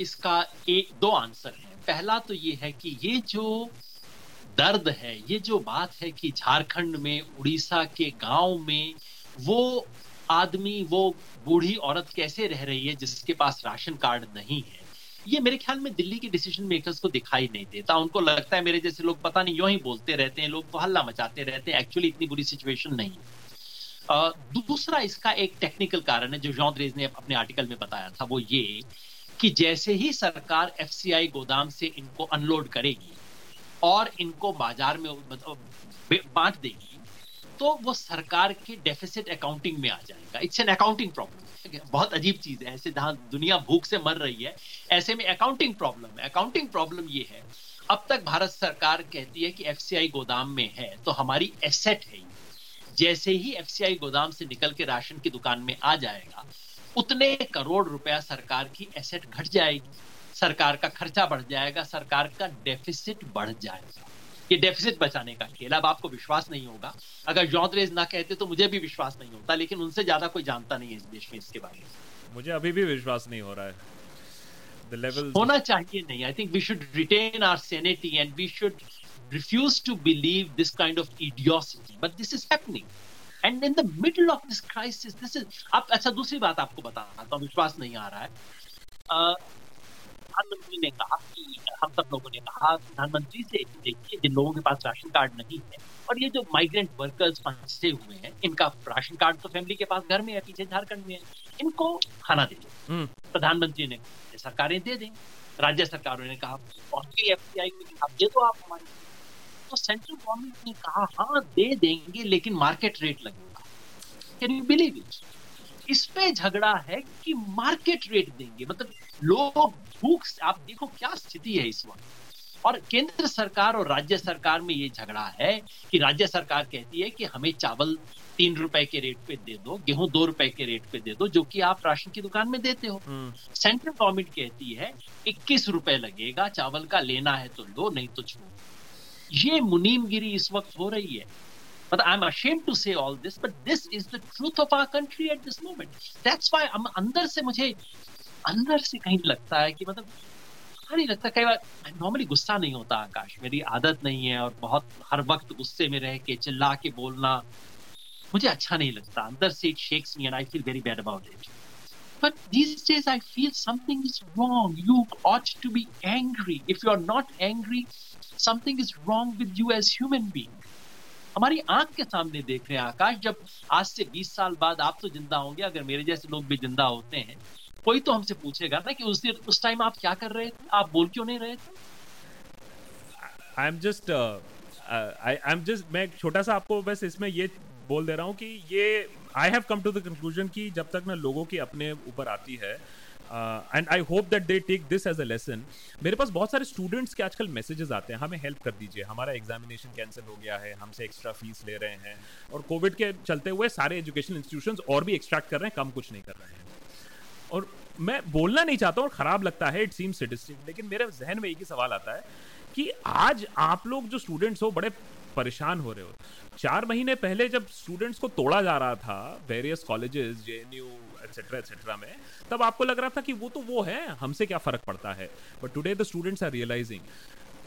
इसका एक, दो आंसर है। पहला तो ये है कि ये जो दर्द है, ये जो बात है कि झारखंड में, उड़ीसा के गाँव में, वो आदमी, वो बूढ़ी औरत कैसे रह रही है जिसके पास राशन कार्ड नहीं है? ये मेरे ख्याल में दिल्ली के डिसीज़न मेकर्स को दिखाई नहीं देता। उनको लगता है मेरे जैसे लोग पता नहीं, यूँ ही बोलते रहते हैं, लोग तो हल्ला मचाते रहते हैं। एक्चुअली इतनी बुरी सिचुएशन नहीं है। दूसरा इसका एक टेक्निकल कारण है, जो जॉन ने अपने आर्टिकल में बताया था, वो ये कि जैसे ही सरकार एफसीआई गोदाम से इनको अनलोड करेगी और इनको बाज़ार में मतलब बांट देगी तो वो सरकार के डेफिसिट अकाउंटिंग में आ जाएगा। इट्स एन अकाउंटिंग प्रॉब्लम बहुत अजीब चीज़ है, ऐसे जहाँ दुनिया भूख से मर रही है, ऐसे में अकाउंटिंग प्रॉब्लम है। अकाउंटिंग प्रॉब्लम ये है, अब तक भारत सरकार कहती है कि एफसीआई गोदाम में है तो हमारी एसेट है जैसे ही एफसीआई गोदाम से निकल के राशन की दुकान में आ जाएगा उतने करोड़ रुपया सरकार की एसेट घट जाएगी। सरकार का खर्चा बढ़ जाएगा सरकार का डेफिसिट बढ़ जाएगा। ये डेफिसिट बचाने का खेल अब आपको विश्वास नहीं होगा। अगर जॉन्द्रेज ना कहते तो मुझे भी विश्वास नहीं होता लेकिन उनसे ज़्यादा कोई जानता नहीं है इस देश में इसके बारे में। मुझे अभी भी विश्वास नहीं हो रहा है। द लेवल होना चाहिए नहीं। I think we should retain our sanity and we should refuse to believe this kind of idiocy but this is happening. And in the middle of this crisis this is अब अच्छा दूसरी बात आपको बताता हूँ विश्वास नहीं आ रहा है। प्रधानमंत्री ने कहा कि हम सब लोगों ने कहा प्रधानमंत्री से देखिए जिन लोगों के पास राशन कार्ड नहीं है और ये जो माइग्रेंट वर्कर्स फंसे हुए हैं इनका राशन कार्ड तो फैमिली के पास घर में है पीछे झारखंड में है इनको खाना दे दो। प्रधानमंत्री ने सरकारें दे दें। राज्य सरकारों ने कहा और एफ़ में आप दे दो आप हमारे तो सेंट्रल गवर्नमेंट ने कहा हाँ दे देंगे लेकिन मार्केट रेट लगेगा। कैन यू बिलीव इट इस पे झगड़ा है कि मार्केट रेट देंगे। मतलब लोग भूख आप देखो क्या स्थिति है इस वक्त। और केंद्र सरकार और राज्य सरकार में ये झगड़ा है कि राज्य सरकार कहती है कि हमें चावल तीन रुपए के रेट पे दे दो गेहूँ दो रुपए के रेट पे दे दो जो कि आप राशन की दुकान में देते हो। सेंट्रल हम्म। गवर्नमेंट कहती है इक्कीस रुपए लगेगा चावल का लेना है तो लो नहीं तो छोड़ो। ये मुनीमगिरी इस वक्त हो रही है। But I'm ashamed to say all this, but this is the truth of our country at this moment. That's why I'm अंदर से मुझे अंदर से कहीं लगता है कि मतलब अच्छा नहीं लगता कई बार नॉर्मली गुस्सा नहीं होता आकाश मेरी आदत नहीं है और बहुत हर वक्त गुस्से में रह के चिल्ला के बोलना मुझे अच्छा नहीं लगता। अंदर से it shakes me and I feel very bad about it But these days, I feel something is wrong. You ought to be angry. If you are not angry, something is wrong with you as human being. हमारी आँख के सामने देख रहे हैं आकाश जब आज से 20 साल बाद आप तो ज़िंदा होंगे अगर मेरे जैसे लोग भी ज़िंदा होते हैं कोई तो हमसे पूछेगा ना कि उस दिन उस टाइम आप क्या कर रहे थे आप बोल क्यों नहीं रहे थे I am just I am just मैं छोटा सा आपको बस इसमें ये बोल दे रहा हूँ कि ये I have come to the conclusion कि जब तक ना लोगों की अपने ऊपर आती है and I hope that they take this as a lesson मेरे पास बहुत सारे स्टूडेंट्स के आजकल मैसेजेस आते हैं, हमें हेल्प कर दीजिए। हमारा एग्जामिनेशन कैंसिल हो गया है, हमसे एक्स्ट्रा फ़ीस ले रहे हैं, और कोविड के चलते हुए सारे एजुकेशन इंस्टीट्यूशन और भी एक्सट्रैक्ट कर रहे हैं, कम कुछ नहीं कर रहे हैं। और मैं बोलना नहीं चाहता और खराब लगता है इट सीम्स सिटिस्टिक लेकिन मेरे जहन में एक ही सवाल आता है कि आज आप लोग जो स्टूडेंट्स हो, बड़े परेशान हो रहे हो। चार महीने पहले जब स्टूडेंट्स को तोड़ा जा रहा था various colleges J N U etcetera etcetera में, तब आपको लग रहा था कि वो तो वो है, हमसे क्या फ़र्क पड़ता है? But today the students are realising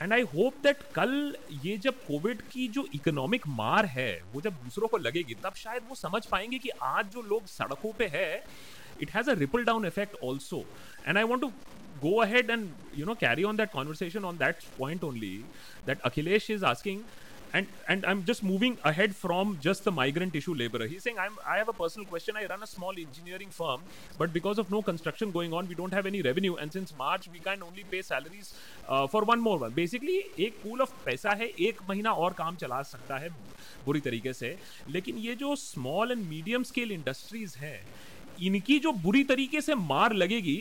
and I hope that कल ये जब कोविड की जो इकोनॉमिक मार है, वो जब दूसरों को लगेगी, तब शायद वो समझ पाएँगे कि आज जो लोग सड़कों पे है, it has a ripple down effect also. And i want to go ahead and, you know, carry on that conversation on that point only, that akhilesh is asking and and i'm just moving ahead from just the migrant issue laborer he's saying i'm i have a personal question i run a small engineering firm but because of no construction going on we don't have any revenue and since march we can only pay salaries uh, for one more one basically एक pool of पैसा है एक महीना और काम चला सकता है बुरी तरीके से लेकिन ये जो small and medium scale industries हैं इनकी जो बुरी तरीके से मार लगेगी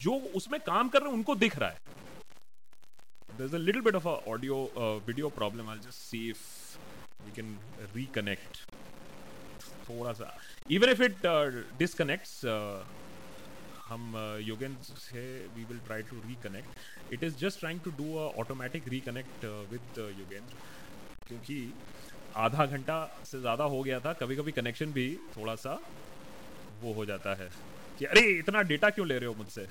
जो उसमें काम कर रहे हैं उनको दिख रहा है there's a little bit of a audio uh, video problem. I'll just see if we can reconnect. थोड़ा सा। Even if it uh, disconnects uh, हम योगेंद्र से we will try to reconnect it is just trying to do a automatic reconnect with Yogendra क्योंकि आधा घंटा से ज़्यादा हो गया था कभी कभी कनेक्शन भी थोड़ा सा वो हो जाता है कि अरे इतना डेटा क्यों ले रहे हो मुझसे?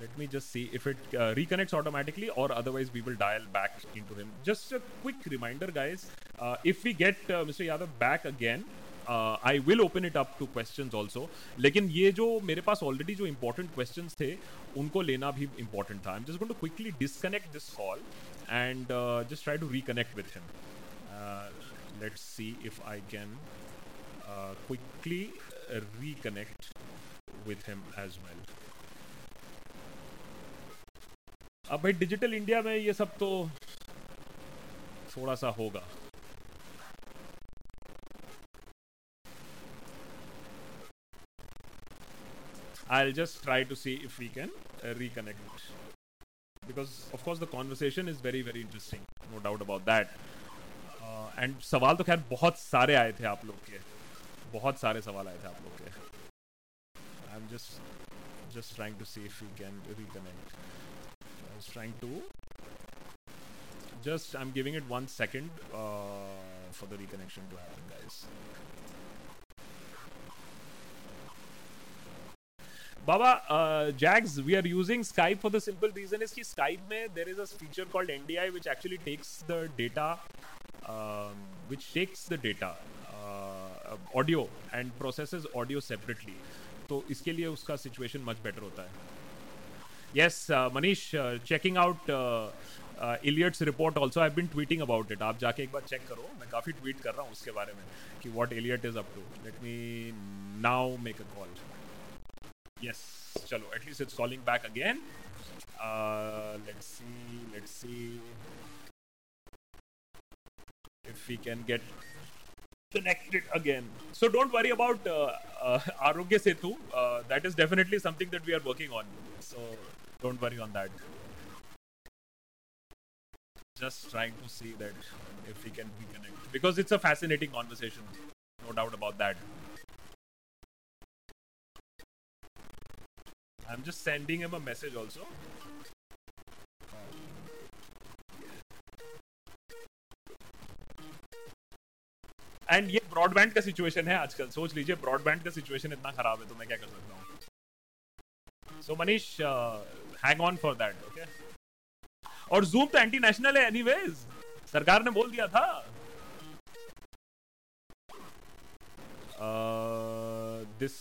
Let me just see if it uh, reconnects automatically or otherwise we will dial back into him just a quick reminder guys uh, if we get uh, mr yadav back again uh, I will open it up to questions also लेकिन ये जो मेरे पास already जो important questions थे उनको लेना भी important था I'm just going to quickly disconnect this call and uh, just try to reconnect with him uh, let's see if I can uh, quickly reconnect with him as well. अब भाई digital India में ये सब तो थोड़ा सा होगा I'll just try to see if we can uh, reconnect because of course the conversation is very very interesting no doubt about that uh, and सवाल तो खैर बहुत सारे आए थे आप लोग के बहुत सारे सवाल आए थे आप लोग के I am just just trying to see if you can reconnect was trying to just I'm giving it one second uh, for the reconnection to happen guys Baba, uh, Jags, we are using Skype for the simple reason is that Skype में there is a feature called NDI which actually takes the data, um, which takes the data audio and processes audio separately तो इसके लिए उसका situation much better होता है yes Manish checking out Elliot's report also I been tweeting about it आप जाके एक बार check करो। मैं काफ़ी ट्वीट कर रहा हूँ उसके बारे में कि what Elliot is up to let me now make a call yes चलो at least it's calling back again let's see let's see we can connected again. So don't worry about uh, uh, Arogya Setu. Uh, that is definitely something that we are working on. So don't worry on that. Just trying to see that if we can reconnect because it's a fascinating conversation, no doubt about that. I'm just sending him a message also. And ये broadband का situation है आजकल। सोच लीजिए broadband का situation इतना खराब है तो मैं क्या कर सकता हूँ? So Manish hang on for that okay और जूम तो एंटी नेशनल है एनीवेज सरकार ने बोल दिया था। This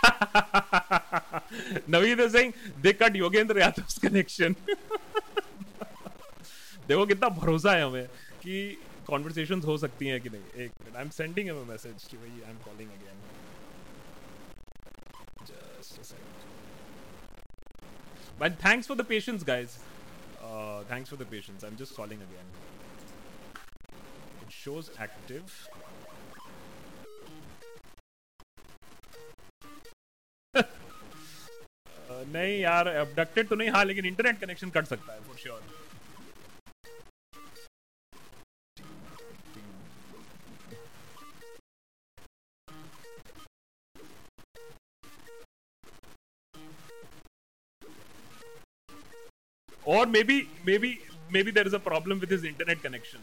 Naveed Singh they cut Yogendra Yadav connection देखो कितना भरोसा है हमें कि कॉन्वर्सेशन हो सकती हैं कि नहीं। एक minute I am sending a message कि भाई I am calling again just a second but thanks for the patience guys thanks for the patience I am just calling again it shows active नहीं यार abducted तो नहीं हाँ लेकिन internet connection cut सकता है sure sure. Or maybe maybe maybe there is a problem with his internet connection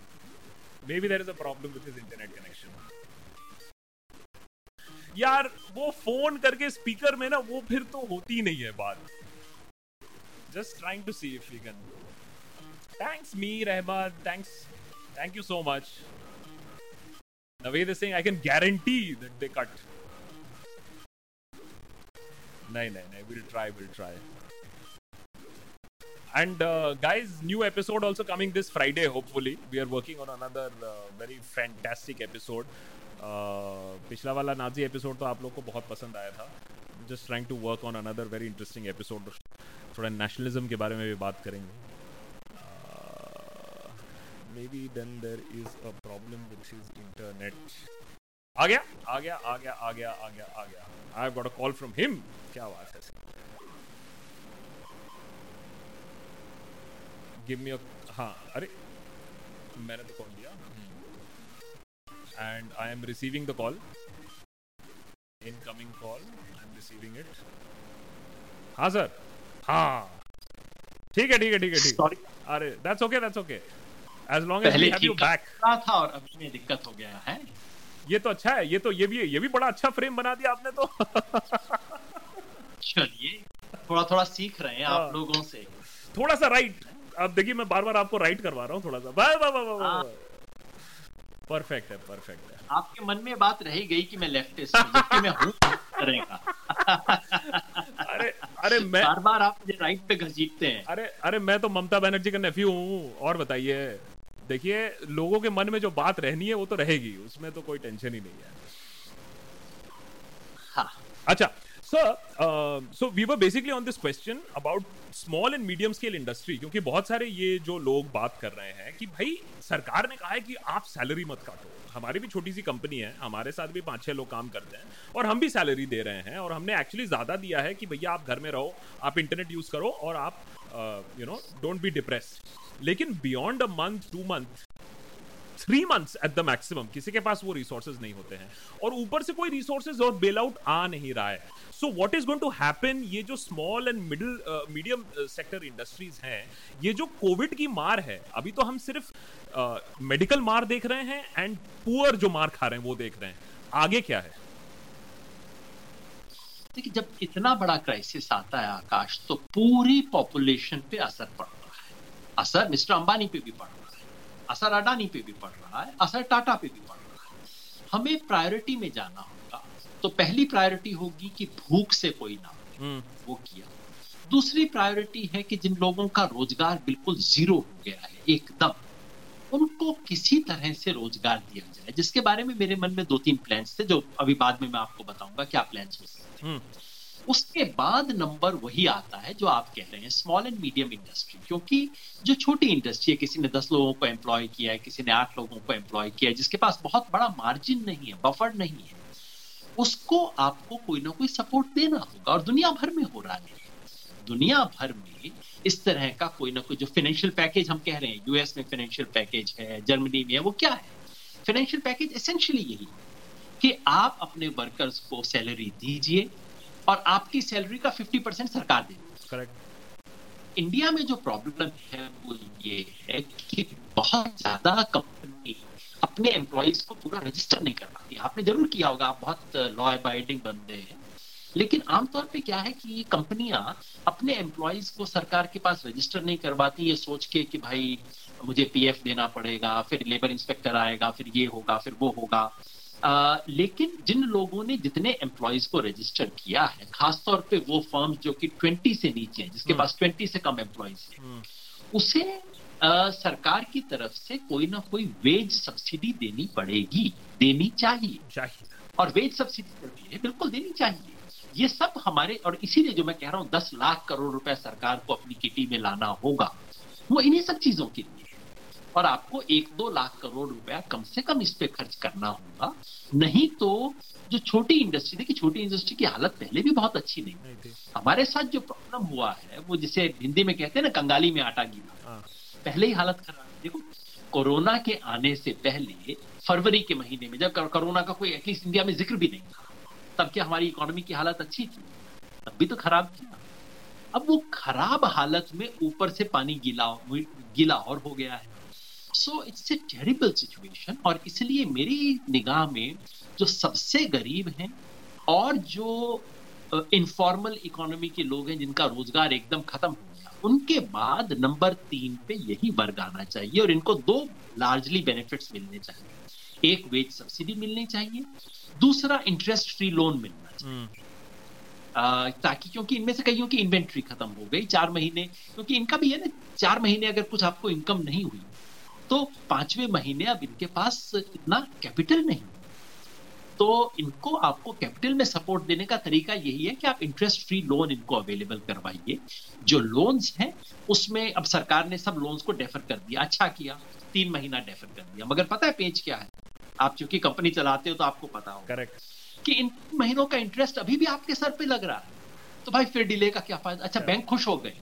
maybe there is a problem with his internet connection यार वो फ़ोन करके स्पीकर में ना वो फिर तो होती नहीं है बात just trying to see if you can thanks me Rahman thanks thank you so much Naved Singh I can guarantee that they cut नहीं नहीं नहीं will try will try and uh, guys new episode also coming this friday hopefully. We are working on another uh, very fantastic episode. पिछला वाला Nazi episode तो आप लोग को बहुत पसंद आया था। Just trying to work on another very interesting episode थोड़ा नेशनलिज्म के बारे में भी बात करेंगे। Maybe then there is a problem which is internet आ गया आ गया आ गया आ गया आ गया आ गया। I got a call from him क्या बात है? गिव मी हाँ अरे मैंने तो कॉल दिया। And I am receiving the call incoming call I am receiving it हाँ सर हाँ। ठीक है ठीक है ठीक है ठीक अरे that's okay that's okay as long as we have you back था और अभी में दिक्कत हो गया है। ये तो अच्छा है ये तो ये भी ये भी बड़ा अच्छा फ्रेम बना दिया आपने तो। चलिए थोड़ा थोड़ा सीख रहे हैं आप हाँ। लोगों से। थोड़ा सा राइट अब देखिए मैं बार बार आपको राइट करवा रहा हूँ थोड़ा सा। वाह वाह वाह वाह परफेक्ट है। परफेक्ट है आपके मन में बात रही गई कि मैं लेफ्टिस्ट हूँ जबकि मैं हूँ अरे अरे मैं बार बार आप मुझे राइट पे घसीटते हैं। अरे अरे मैं तो ममता बनर्जी का नेफ्यू हूँ। और बताइए देखिए लोगों के मन में जो बात रहनी है वो तो रहेगी। उसमें तो कोई टेंशन ही नहीं है। हाँ। अच्छा sir so we were basically on this question about small and medium scale industry क्योंकि बहुत सारे ये जो लोग बात कर रहे हैं कि भाई सरकार ने कहा है कि आप सैलरी मत काटो। हमारी भी छोटी सी कंपनी है, हमारे साथ भी पाँच छह लोग काम करते हैं और हम भी सैलरी दे रहे हैं और हमने एक्चुअली ज़्यादा दिया है कि भैया आप घर में रहो, आप इंटरनेट यूज़ करो और आप you know don't be depress लेकिन beyond a month two month three months at the maximum किसी के पास वो रिसोर्सेज नहीं होते हैं। और ऊपर से कोई रिसोर्सेज और बेल आउट आ नहीं रहा है। So what is going to happen ये जो small and middle medium sector industries हैं ये जो कोविड की मार है अभी तो हम सिर्फ़ मेडिकल uh, मार देख रहे हैं एंड पुअर जो मार खा रहे हैं वो देख रहे हैं। आगे क्या है? देखिए जब इतना बड़ा क्राइसिस आता है आकाश तो पूरी पॉपुलेशन पे असर पड़ रहा है। असर मिस्टर अंबानी पे भी पड़। असर अडानी पे भी पड़ रहा है असर टाटा पे भी पड़ रहा है। हमें प्रायोरिटी में जाना होगा। तो पहली प्रायोरिटी होगी कि भूख से कोई ना हम्म। वो किया। दूसरी प्रायोरिटी है कि जिन लोगों का रोज़गार बिल्कुल ज़ीरो हो गया है एकदम उनको किसी तरह से रोज़गार दिया जाए। जिसके बारे में मेरे मन में दो तीन प्लान्स थे जो अभी बाद में मैं आपको बताऊँगा क्या प्लान्स हो सकते हैं। उसके बाद नंबर वही आता है जो आप कह रहे हैं स्मॉल एंड मीडियम इंडस्ट्री क्योंकि जो छोटी इंडस्ट्री है, किसी ने दस लोगों को एम्प्लॉय किया है, किसी ने आठ लोगों को एम्प्लॉय किया है, जिसके पास बहुत बड़ा मार्जिन नहीं है बफर नहीं है, उसको आपको कोई ना कोई सपोर्ट देना होगा और दुनिया भर में हो रहा है। दुनिया भर में इस तरह का कोई ना कोई जो फाइनेंशियल पैकेज हम कह रहे हैं यूएस में फाइनेंशियल पैकेज है जर्मनी में है, वो क्या है? फाइनेंशियल पैकेज एसेंशियली यही है कि आप अपने वर्कर्स को सैलरी दीजिए और आपकी सैलरी का 50 परसेंट सरकार दे। करेक्ट इंडिया में जो प्रॉब्लम है वो ये है कि बहुत ज़्यादा कंपनी अपने एम्प्लॉयज़ को पूरा रजिस्टर नहीं करवाती आपने ज़रूर किया होगा आप बहुत लॉ अबाइडिंग बंदे हैं। लेकिन आमतौर पे क्या है कि कंपनियाँ अपने एम्प्लॉयज़ को सरकार के पास रजिस्टर नहीं करवाती ये सोच के कि भाई मुझे पीएफ देना पड़ेगा फिर लेबर इंस्पेक्टर आएगा फिर ये होगा फिर वो होगा। आ, लेकिन जिन लोगों ने जितने एम्प्लॉयज़ को रजिस्टर किया है खासतौर पे वो फर्म जो कि 20 से नीचे हैं जिसके हम्म। पास 20 से कम एम्प्लॉयज़ हैं हम्म। उसे आ, सरकार की तरफ़ से कोई ना कोई वेज सब्सिडी देनी पड़ेगी देनी चाहिए चाहिए और वेज सब्सिडी है बिल्कुल देनी चाहिए ये सब हमारे और इसीलिए जो मैं कह रहा हूँ दस लाख करोड़ रुपए सरकार को अपनी किटी में लाना होगा वो इन्हीं सब चीज़ों के लिए और आपको एक दो लाख करोड़ रुपया कम से कम इस पे खर्च करना होगा। नहीं तो जो छोटी इंडस्ट्री देखिए छोटी इंडस्ट्री की हालत पहले भी बहुत अच्छी नहीं, नहीं हमारे साथ जो प्रॉब्लम हुआ है वो जिसे हिंदी में कहते हैं ना कंगाली में आटा गिरा हाँ। पहले ही हालत खराब देखो कोरोना के आने से पहले फरवरी के महीने में जब कोरोना का कोई एटलीस्ट इंडिया में ज़िक्र भी नहीं था तब क्या हमारी इकोनॉमी की हालत अच्छी थी? तब भी तो खराब थी अब वो खराब हालत में ऊपर से पानी गीला गीला और हो गया है। So it's a terrible situation और इसलिए मेरी निगाह में जो सबसे गरीब हैं और जो इनफॉर्मल uh, इकोनॉमी के लोग हैं जिनका रोज़गार एकदम खत्म हो गया उनके बाद नंबर तीन पे यही वर्ग आना चाहिए और इनको दो लार्जली बेनिफिट्स मिलने चाहिए एक वेज सब्सिडी मिलनी चाहिए दूसरा इंटरेस्ट फ्री लोन मिलना चाहिए हम्म। ताकि क्योंकि इनमें से कईयों की इन्वेंट्री खत्म हो गई चार महीने क्योंकि इनका भी है ना चार महीने अगर कुछ आपको इनकम नहीं हुई तो पाँचवें महीने अब इनके पास इतना कैपिटल नहीं तो इनको आपको कैपिटल में सपोर्ट देने का तरीका यही है कि आप इंटरेस्ट फ्री लोन इनको अवेलेबल करवाइए। जो लोन्स हैं उसमें अब सरकार ने सब लोन्स को डेफर कर दिया अच्छा किया तीन महीना डेफर कर दिया। मगर पता है पेज क्या है? आप चूँकि कंपनी चलाते हो तो आपको पता हो करेक्ट कि इन महीनों का इंटरेस्ट अभी भी आपके सर पे लग रहा है। तो भाई फिर डिले का क्या फ़ायदा? अच्छा बैंक खुश हो गए।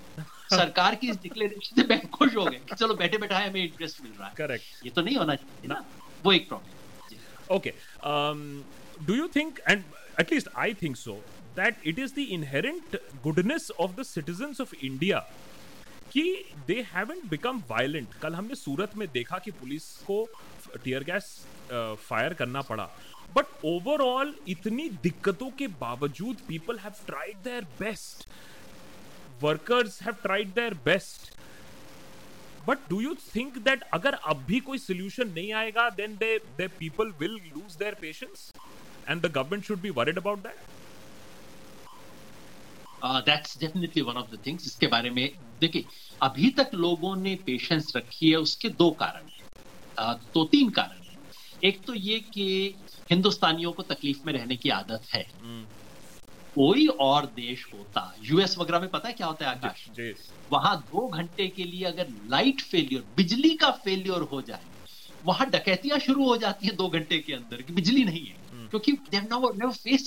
सरकार की इस डिक्लेरेशन से बैंक खुश हो गए कि चलो बैठे बैठाए हमें इंटरेस्ट मिल रहा है। करेक्ट ये तो नहीं होना चाहिए ना। वो एक problem okay do you think and at least I think so that it is the inherent goodness of the citizens of India कि दे हैवंट बिकम वायलेंट कल हमने सूरत में देखा कि पुलिस को टीयर गैस फायर करना पड़ा। बट ओवरऑल इतनी दिक्कतों के बावजूद people have tried their best workers have tried their best but do you think that अगर अब भी कोई सोल्यूशन नहीं आएगा then they they people will lose their patience and the government should be worried about that that's definitely one of the things इसके बारे में देखिए अभी तक लोगों ने पेशेंस रखी है उसके दो कारण हैं। Uh, तो तीन कारण हैं। एक तो ये कि हिंदुस्तानियों को तकलीफ़ में रहने की आदत है। Hmm. कोई और देश होता। यूएस वगैरह में पता है क्या होता है आकाश? वहाँ दो घंटे के लिए अगर लाइट फेलियर बिजली का फेलियर हो जाए वहाँ डकैतियाँ शुरू हो जाती है दो घंटे के अंदर कि बिजली नहीं है। hmm. क्योंकि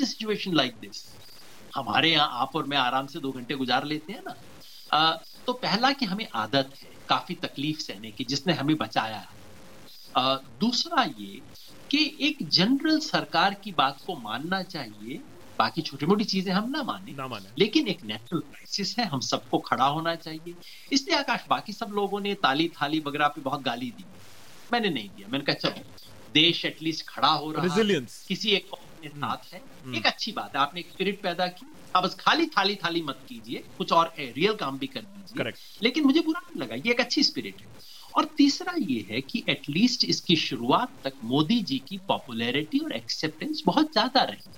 सिचुएशन लाइक दिस हमारे यहाँ आप और मैं आराम से दो घंटे गुजार लेते हैं ना। आ, तो पहला कि हमें आदत है काफ़ी तकलीफ़ सहने की जिसने हमें बचाया। है दूसरा ये कि एक जनरल सरकार की बात को मानना चाहिए बाकी छोटी मोटी चीज़ें हम ना माने। ना माने। लेकिन एक नेचुरल क्राइसिस है हम सबको खड़ा होना चाहिए। इसलिए आकाश बाकी सब लोगों ने ताली थाली वगैरह पे बहुत गाली दी। मैंने नहीं दिया। मैंने कहा चलो देश एटलीस्ट खड़ा हो रहा है। किसी एक अपने हम्म। साथ है। हम्म। एक अच्छी बात है आपने एक स्पिरिट पैदा की। आप बस खाली थाली थाली मत कीजिए। कुछ और रियल काम भी कर दीजिए। लेकिन मुझे बुरा नहीं लगा ये एक अच्छी स्पिरिट है। और तीसरा ये है कि एटलीस्ट इसकी शुरुआत तक मोदी जी की पॉपुलैरिटी और एक्सेप्टेंस बहुत ज़्यादा रही।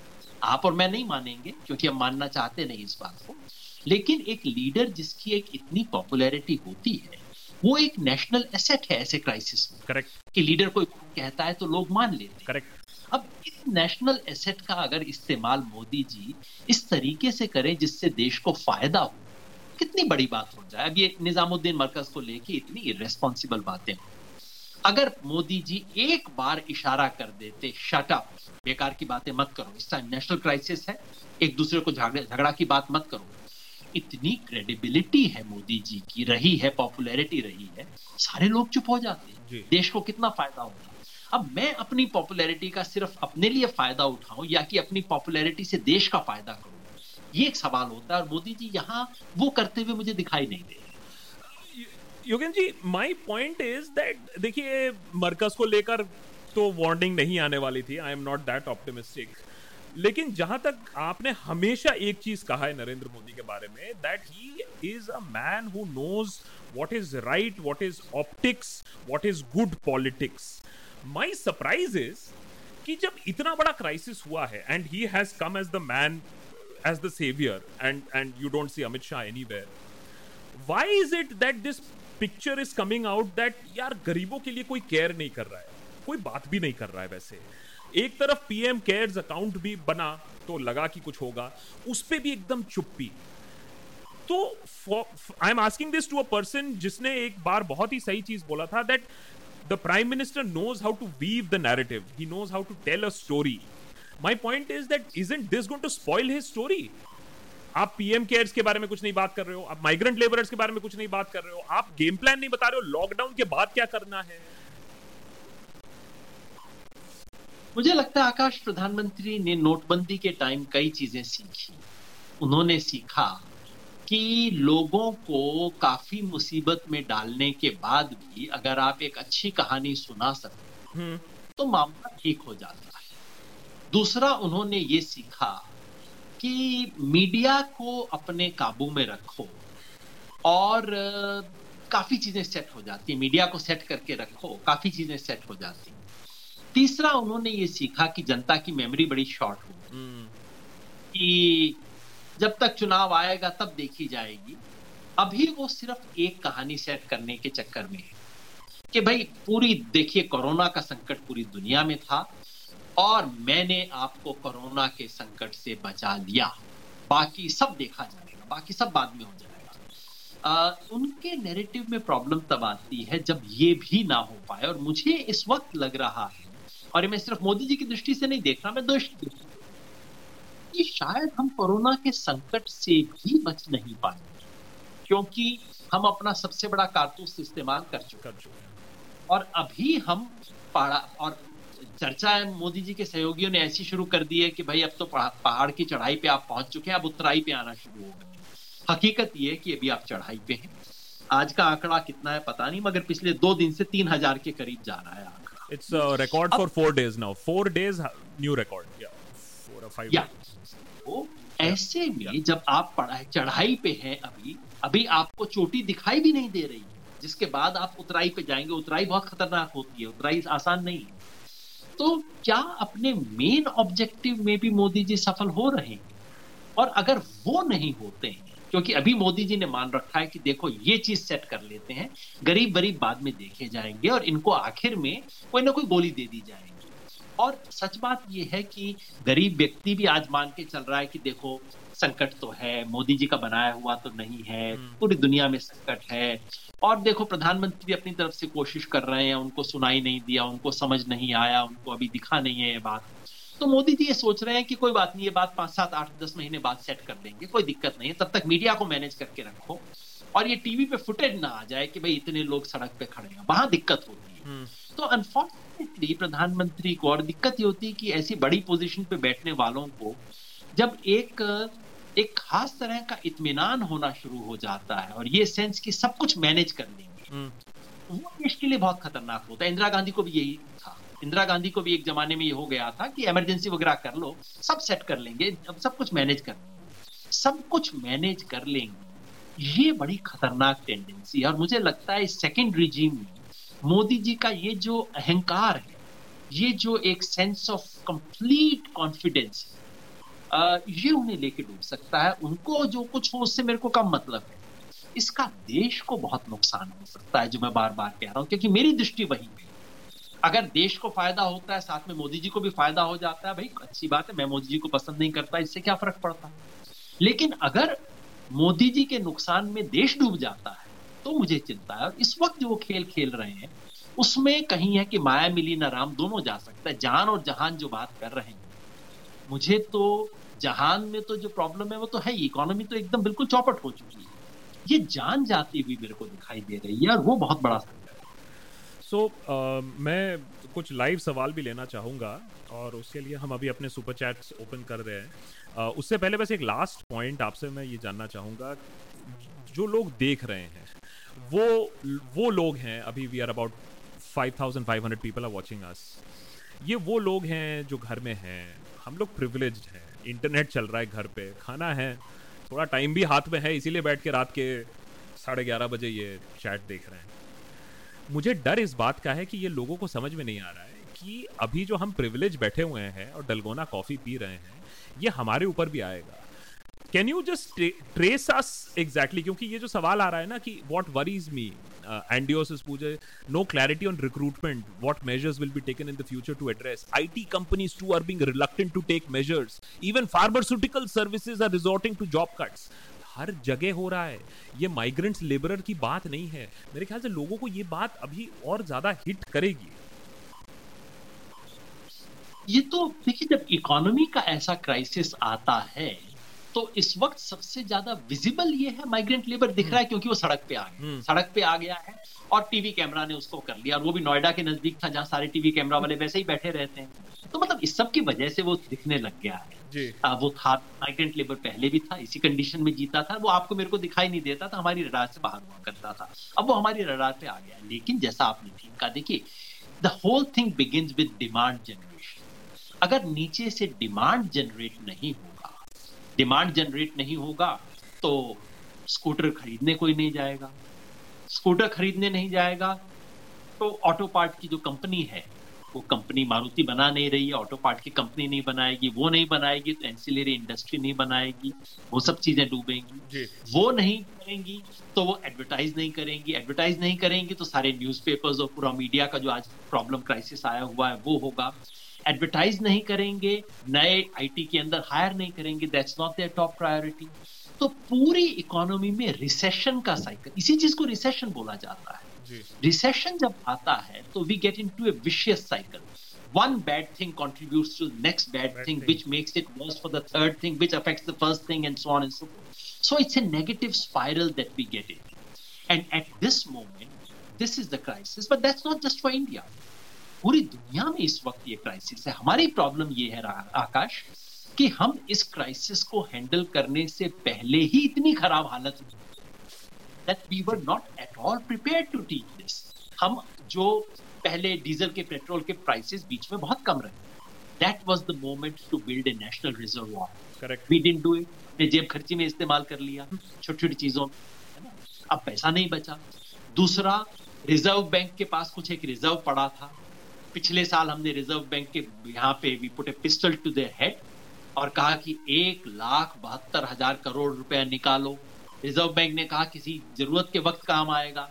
आप और मैं नहीं मानेंगे क्योंकि हम मानना चाहते नहीं इस बात को। लेकिन एक लीडर जिसकी एक इतनी पॉपुलैरिटी होती है वो एक नेशनल एसेट है ऐसे क्राइसिस में। करेक्ट। कि लीडर कोई कहता है तो लोग मान लेते हैं। करेक्ट। अब इस नेशनल एसेट का अगर इस्तेमाल मोदी जी इस तरीके से करें जिससे देश को फ़ायदा हो कितनी बड़ी बात हो जाए। अब ये निजामुद्दीन मरकज को लेके इतनी इरेस्पॉन्सिबल बातें हो अगर मोदी जी एक बार इशारा कर देते शटअप बेकार की बातें मत करो इस टाइम नेशनल क्राइसिस है एक दूसरे को झगड़ा की बात मत करो। इतनी क्रेडिबिलिटी है मोदी जी की रही है पॉपुलैरिटी रही है सारे लोग चुप हो जाते हैं। देश को कितना फ़ायदा होगा? अब मैं अपनी पॉपुलैरिटी का सिर्फ़ अपने लिए फ़ायदा उठाऊं या कि अपनी पॉपुलैरिटी से देश का फ़ायदा करूँ? ये एक सवाल होता है और मोदी जी यहाँ वो करते हुए मुझे दिखाई नहीं दे Yogen ji my point is that देखिए मरकज को लेकर तो वार्निंग नहीं आने वाली थी I am not that optimistic लेकिन जहाँ तक आपने हमेशा एक चीज़ कहा है नरेंद्र मोदी के बारे में that he is a man who knows what is right what is optics what is good politics my surprise is कि जब इतना बड़ा क्राइसिस हुआ है and he has come as the man as the saviour and and you don't see Amit Shah any anywhere why is it that this picture is coming out that यार, गरीबों के लिए कोई केयर नहीं कर रहा है। कोई बात भी नहीं कर रहा है वैसे। एक तरफ़ पीएम केयर्स अकाउंट भी बना तो लगा कि कुछ होगा। उस पर भी एकदम चुप्पी। तो I am asking this to a person जिसने एक बार बहुत ही सही चीज़ बोला था that the prime minister knows how to weave the narrative he knows how to tell a story my point is that is this going to spoil his story आप पीएम केयर्स के बारे में कुछ नहीं बात कर रहे हो आप माइग्रेंट लेबरर्स के बारे में कुछ नहीं बात कर रहे हो आप गेम प्लान नहीं बता रहे हो लॉकडाउन के बाद क्या करना है? मुझे लगता है आकाश प्रधानमंत्री ने नोटबंदी के टाइम कई चीज़ें सीखी। उन्होंने सीखा कि लोगों को काफ़ी मुसीबत में डालने के बाद भी अगर आप एक अच्छी कहानी सुना सकते हम्म। तो मामला ठीक हो जाता है। दूसरा उन्होंने ये सीखा कि मीडिया को अपने काबू में रखो और काफ़ी चीज़ें सेट हो जाती है। मीडिया को सेट करके रखो काफ़ी चीज़ें सेट हो जाती तीसरा उन्होंने ये सीखा कि जनता की मेमोरी बड़ी शॉर्ट हो। हम्म। कि जब तक चुनाव आएगा तब देखी जाएगी। अभी वो सिर्फ़ एक कहानी सेट करने के चक्कर में है कि भाई पूरी देखिए कोरोना का संकट पूरी दुनिया में था। और मैंने आपको कोरोना के संकट से बचा लिया। बाकी सब देखा जाएगा बाकी सब बाद में हो जाएगा। आ, उनके नैरेटिव में प्रॉब्लम तब आती है जब ये भी ना हो पाए और मुझे इस वक्त लग रहा है और मैं सिर्फ़ मोदी जी की दृष्टि से नहीं देख रहा मैं दोष कि शायद हम कोरोना के संकट से भी बच नहीं पाएँगे क्योंकि हम अपना सबसे बड़ा कारतूस इस्तेमाल कर चुके हैं। और अभी हम पहाड़ा और चर्चा है मोदी जी के सहयोगियों ने ऐसी शुरू कर दी है कि भाई अब तो पहाड़ की चढ़ाई पे आप पहुँच चुके हैं अब उतराई पे आना शुरू हो गए हकीकत ये है कि अभी आप चढ़ाई पे हैं आज का आंकड़ा कितना है पता नहीं मगर पिछले दो दिन से तीन हज़ार के करीब जा रहा है It's a record for four days now. Four days, new record. Yeah, four or five. Yeah. तो ऐसे में जब आप पढ़ाई चढ़ाई पे हैं अभी अभी आपको चोटी दिखाई भी नहीं दे रही जिसके बाद आप उतराई पे जाएँगे उतराई बहुत खतरनाक होती है उतराई आसान नहीं है तो क्या अपने मेन ऑब्जेक्टिव में भी मोदी जी सफल हो रहे हैं? और अगर वो नहीं होते हैं, क्योंकि अभी मोदी जी ने मान रखा है कि देखो, ये चीज़ सेट कर लेते हैं, गरीब गरीब बाद में देखे जाएँगे और इनको आखिर में कोई ना कोई गोली दे दी जाएगी। और सच बात यह है कि गरीब व्यक्ति भी आज मान के चल रहा है कि देखो संकट तो है मोदी जी का बनाया हुआ तो नहीं है हम्म। पूरी दुनिया में संकट है और देखो प्रधानमंत्री अपनी तरफ़ से कोशिश कर रहे हैं उनको सुनाई नहीं दिया उनको समझ नहीं आया उनको अभी दिखा नहीं है ये बात तो मोदी जी ये सोच रहे हैं कि कोई बात नहीं ये बात पाँच सात आठ दस महीने बाद सेट कर देंगे कोई दिक्कत नहीं है तब तक मीडिया को मैनेज करके रखो और ये टीवी पे फुटेज ना आ जाए कि भाई इतने लोग सड़क पे खड़े हैं वहाँ दिक्कत होती है हम्म। तो अनफॉर्चुनेटली प्रधानमंत्री को और दिक्कत ये होती है कि ऐसी बड़ी पोजीशन पे बैठने वालों को जब एक एक खास तरह का इत्मीनान होना शुरू हो जाता है और ये सेंस कि सब कुछ मैनेज कर लेंगे। हम्म। वो देश के लिए बहुत खतरनाक होता है। इंदिरा गांधी को भी यही था। इंदिरा गांधी को भी एक जमाने में ये हो गया था कि इमरजेंसी वगैरह कर लो सब सेट कर लेंगे अब सब कुछ मैनेज कर लेंगे। सब कुछ मैनेज कर लेंगे। ये बड़ी खतरनाक टेंडेंसी है और मुझे लगता है सेकेंड रिजीम में मोदी जी का ये जो अहंकार है ये जो एक सेंस ऑफ़ कंप्लीट कॉन्फिडेंस ये उन्हें लेके डूब सकता है। उनको जो कुछ हो, उससे मेरे को कम मतलब है? इसका देश को बहुत नुकसान हो सकता है, जो मैं बार बार कह रहा हूँ, क्योंकि मेरी दृष्टि वही है। अगर देश को फ़ायदा होता है, साथ में मोदी जी को भी फ़ायदा हो जाता है, भाई, अच्छी बात है, मैं मोदी जी को पसंद नहीं करता, इससे क्या फ़र्क पड़ता है? लेकिन अगर मोदी जी के नुकसान में देश डूब जाता है तो मुझे चिंता है। और इस वक्त जो वो खेल खेल रहे हैं, उसमें कहीं है कि माया मिली ना राम, दोनों जा सकता है, जान और जहान जो बात कर रहे हैं। मुझे तो जहान में तो जो प्रॉब्लम है वो तो है इकोनॉमी तो एकदम बिल्कुल चौपट हो चुकी है। ये जान जाती हुई मेरे को दिखाई दे रही है और वो बहुत बड़ा सो so, uh, मैं कुछ लाइव सवाल भी लेना चाहूँगा और उसके लिए हम अभी अपने सुपर चैट्स ओपन कर रहे हैं। uh, उससे पहले बस एक लास्ट पॉइंट आपसे मैं ये जानना चाहूँगा। जो लोग देख रहे हैं वो वो लोग हैं अभी we are about 5500 people are watching us ये वो लोग हैं जो घर में हैं हम लोग प्रिविलेज्ड हैं। इंटरनेट चल रहा है घर पे। खाना है। थोड़ा टाइम भी हाथ में है, इसीलिए बैठ के रात के साढ़े ग्यारह बजे ये चैट देख रहे हैं। मुझे डर इस बात का है कि ये लोगों को समझ में नहीं आ रहा है कि अभी जो हम प्रिविलेज बैठे हुए हैं और डलगोना कॉफ़ी पी रहे हैं, ये हमारे ऊपर भी आएगा। Can you just trace us exactly क्योंकि ये जो सवाल आ रहा है ना कि वॉट वरीज मी एंडियोसिस पूजे no clarity on recruitment what measures will be taken in the future to address IT companies too are being reluctant to take measures even pharmaceutical services are resorting to job cuts हर जगह हो रहा है। ये migrants labourer की बात नहीं है। मेरे ख्याल से लोगों को ये बात अभी और ज़्यादा हिट करेगी। ये तो देखिए, जब इकोनॉमी का ऐसा क्राइसिस आता है तो इस वक्त सबसे ज़्यादा विजिबल ये है माइग्रेंट लेबर दिख रहा है हम्म। क्योंकि वो सड़क पे आ गया। हम्म। सड़क पे आ गया है और टीवी कैमरा ने उसको कर लिया और वो भी नोएडा के नज़दीक था जहाँ सारे टीवी कैमरा वाले वैसे ही बैठे रहते हैं। तो मतलब इस सब की वजह से वो दिखने लग गया है। जी। आ, वो था माइग्रेंट लेबर पहले भी था इसी कंडीशन में जीता था। वो आपको मेरे को दिखाई नहीं देता था हमारी रडार से बाहर हुआ करता था। अब वो हमारी रडार पे आ गया लेकिन जैसा आपने ठीक कहा देखिए the whole thing begin with demand generation अगर नीचे से डिमांड जनरेट नहीं होगा डिमांड जनरेट नहीं होगा तो स्कूटर खरीदने कोई नहीं जाएगा। स्कूटर खरीदने नहीं जाएगा तो ऑटो पार्ट की जो कंपनी है वो कंपनी मारुति बना नहीं रही है ऑटो पार्ट की कंपनी नहीं बनाएगी वो नहीं बनाएगी तो एंसिलरी इंडस्ट्री नहीं बनाएगी वो सब चीज़ें डूबेंगी। वो नहीं करेंगी तो वो एडवर्टाइज नहीं करेंगी। एडवर्टाइज नहीं करेंगी तो सारे न्यूज़पेपर्स और पूरा मीडिया का जो आज प्रॉब्लम क्राइसिस आया हुआ है वो होगा। एडवर्टाइज नहीं करेंगे नए आईटी के अंदर हायर नहीं करेंगे that's not their top priority तो पूरी इकोनॉमी में रिसेशन का साइकिल इसी चीज़ को रिसेशन बोला जाता है। रिसेशन जब आता है तो we get in a vicious cycle one bad thing contribute to next bad thing which makes it worse for the third thing which affect the first thing and so on and so so it's a negative spiral that we get it and at this moment this is the crisis but that's not just for India पूरी दुनिया में इस वक्त ये crisis है। हमारी problem ये है आकाश कि हम इस क्राइसिस को हैंडल करने से पहले ही इतनी खराब हालत में that we were not at all prepared to teach this. हम जो पहले डीजल के पेट्रोल के प्राइसेस बीच में बहुत कम रहे। That was the moment to build a national reserve correct we didn't do it जेब खर्ची में इस्तेमाल कर लिया छोटी छोटी चीज़ों में है ना? अब पैसा नहीं बचा। दूसरा रिज़र्व बैंक के पास कुछ एक रिज़र्व पड़ा था। पिछले साल हमने रिज़र्व बैंक के यहाँ पे we put a pistol to their head और कहा कि एक लाख बहत्तर हज़ार करोड़ रुपया निकालो। रिज़र्व बैंक ने कहा किसी ज़रूरत के वक्त काम आएगा।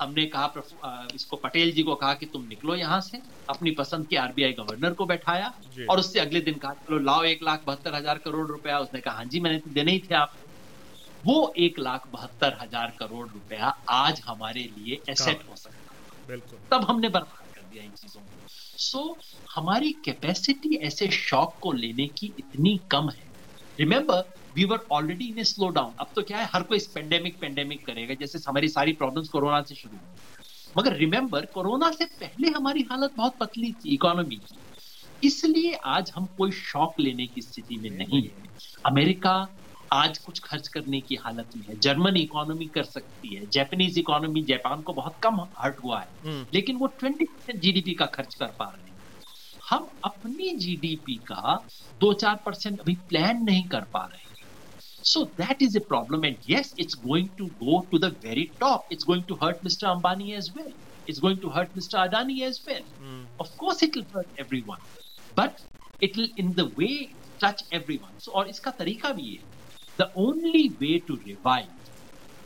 हमने कहा इसको पटेल जी को कहा कि तुम निकलो यहाँ से अपनी पसंद के आरबीआई गवर्नर को बैठाया और उससे अगले दिन कहा चलो लाओ एक लाख बहत्तर हज़ार करोड़ रुपया। उसने कहा हाँ जी मैंने तो देने ही थे आप। वो एक लाख बहत्तर हज़ार करोड़ रुपया आज हमारे लिए एसेट हो सकता। बिल्कुल। तब हमने बर्बाद कर दिया इन चीज़ों को सो so, हमारी कैपेसिटी ऐसे शॉक को लेने की इतनी कम है। Remember we were already in a slow down अब तो क्या है हर कोई इस पेंडेमिक पेंडेमिक करेगा जैसे हमारी सारी प्रॉब्लम्स कोरोना से शुरू हुई। मगर रिमेंबर कोरोना से पहले हमारी हालत बहुत पतली थी इकोनॉमी की। इसलिए आज हम कोई शॉक लेने की स्थिति में नहीं है। अमेरिका आज कुछ खर्च करने की हालत में है। जर्मन इकोनॉमी कर सकती है। जैपनीज इकोनॉमी जापान को बहुत कम हर्ट हुआ है। हम्म। लेकिन वो ट्वेंटी परसेंट जी का खर्च कर पा रहे हैं। हम अपनी जीडीपी का दो चार परसेंट अभी प्लान नहीं कर पा रहे so that is a problem and ये it's going to go to the very top it's going to hurt mister Ambani as well it's going to hurt mister Adani as well of course it will hurt every but it in the way touch every one और इसका तरीका भी है। The only way to revive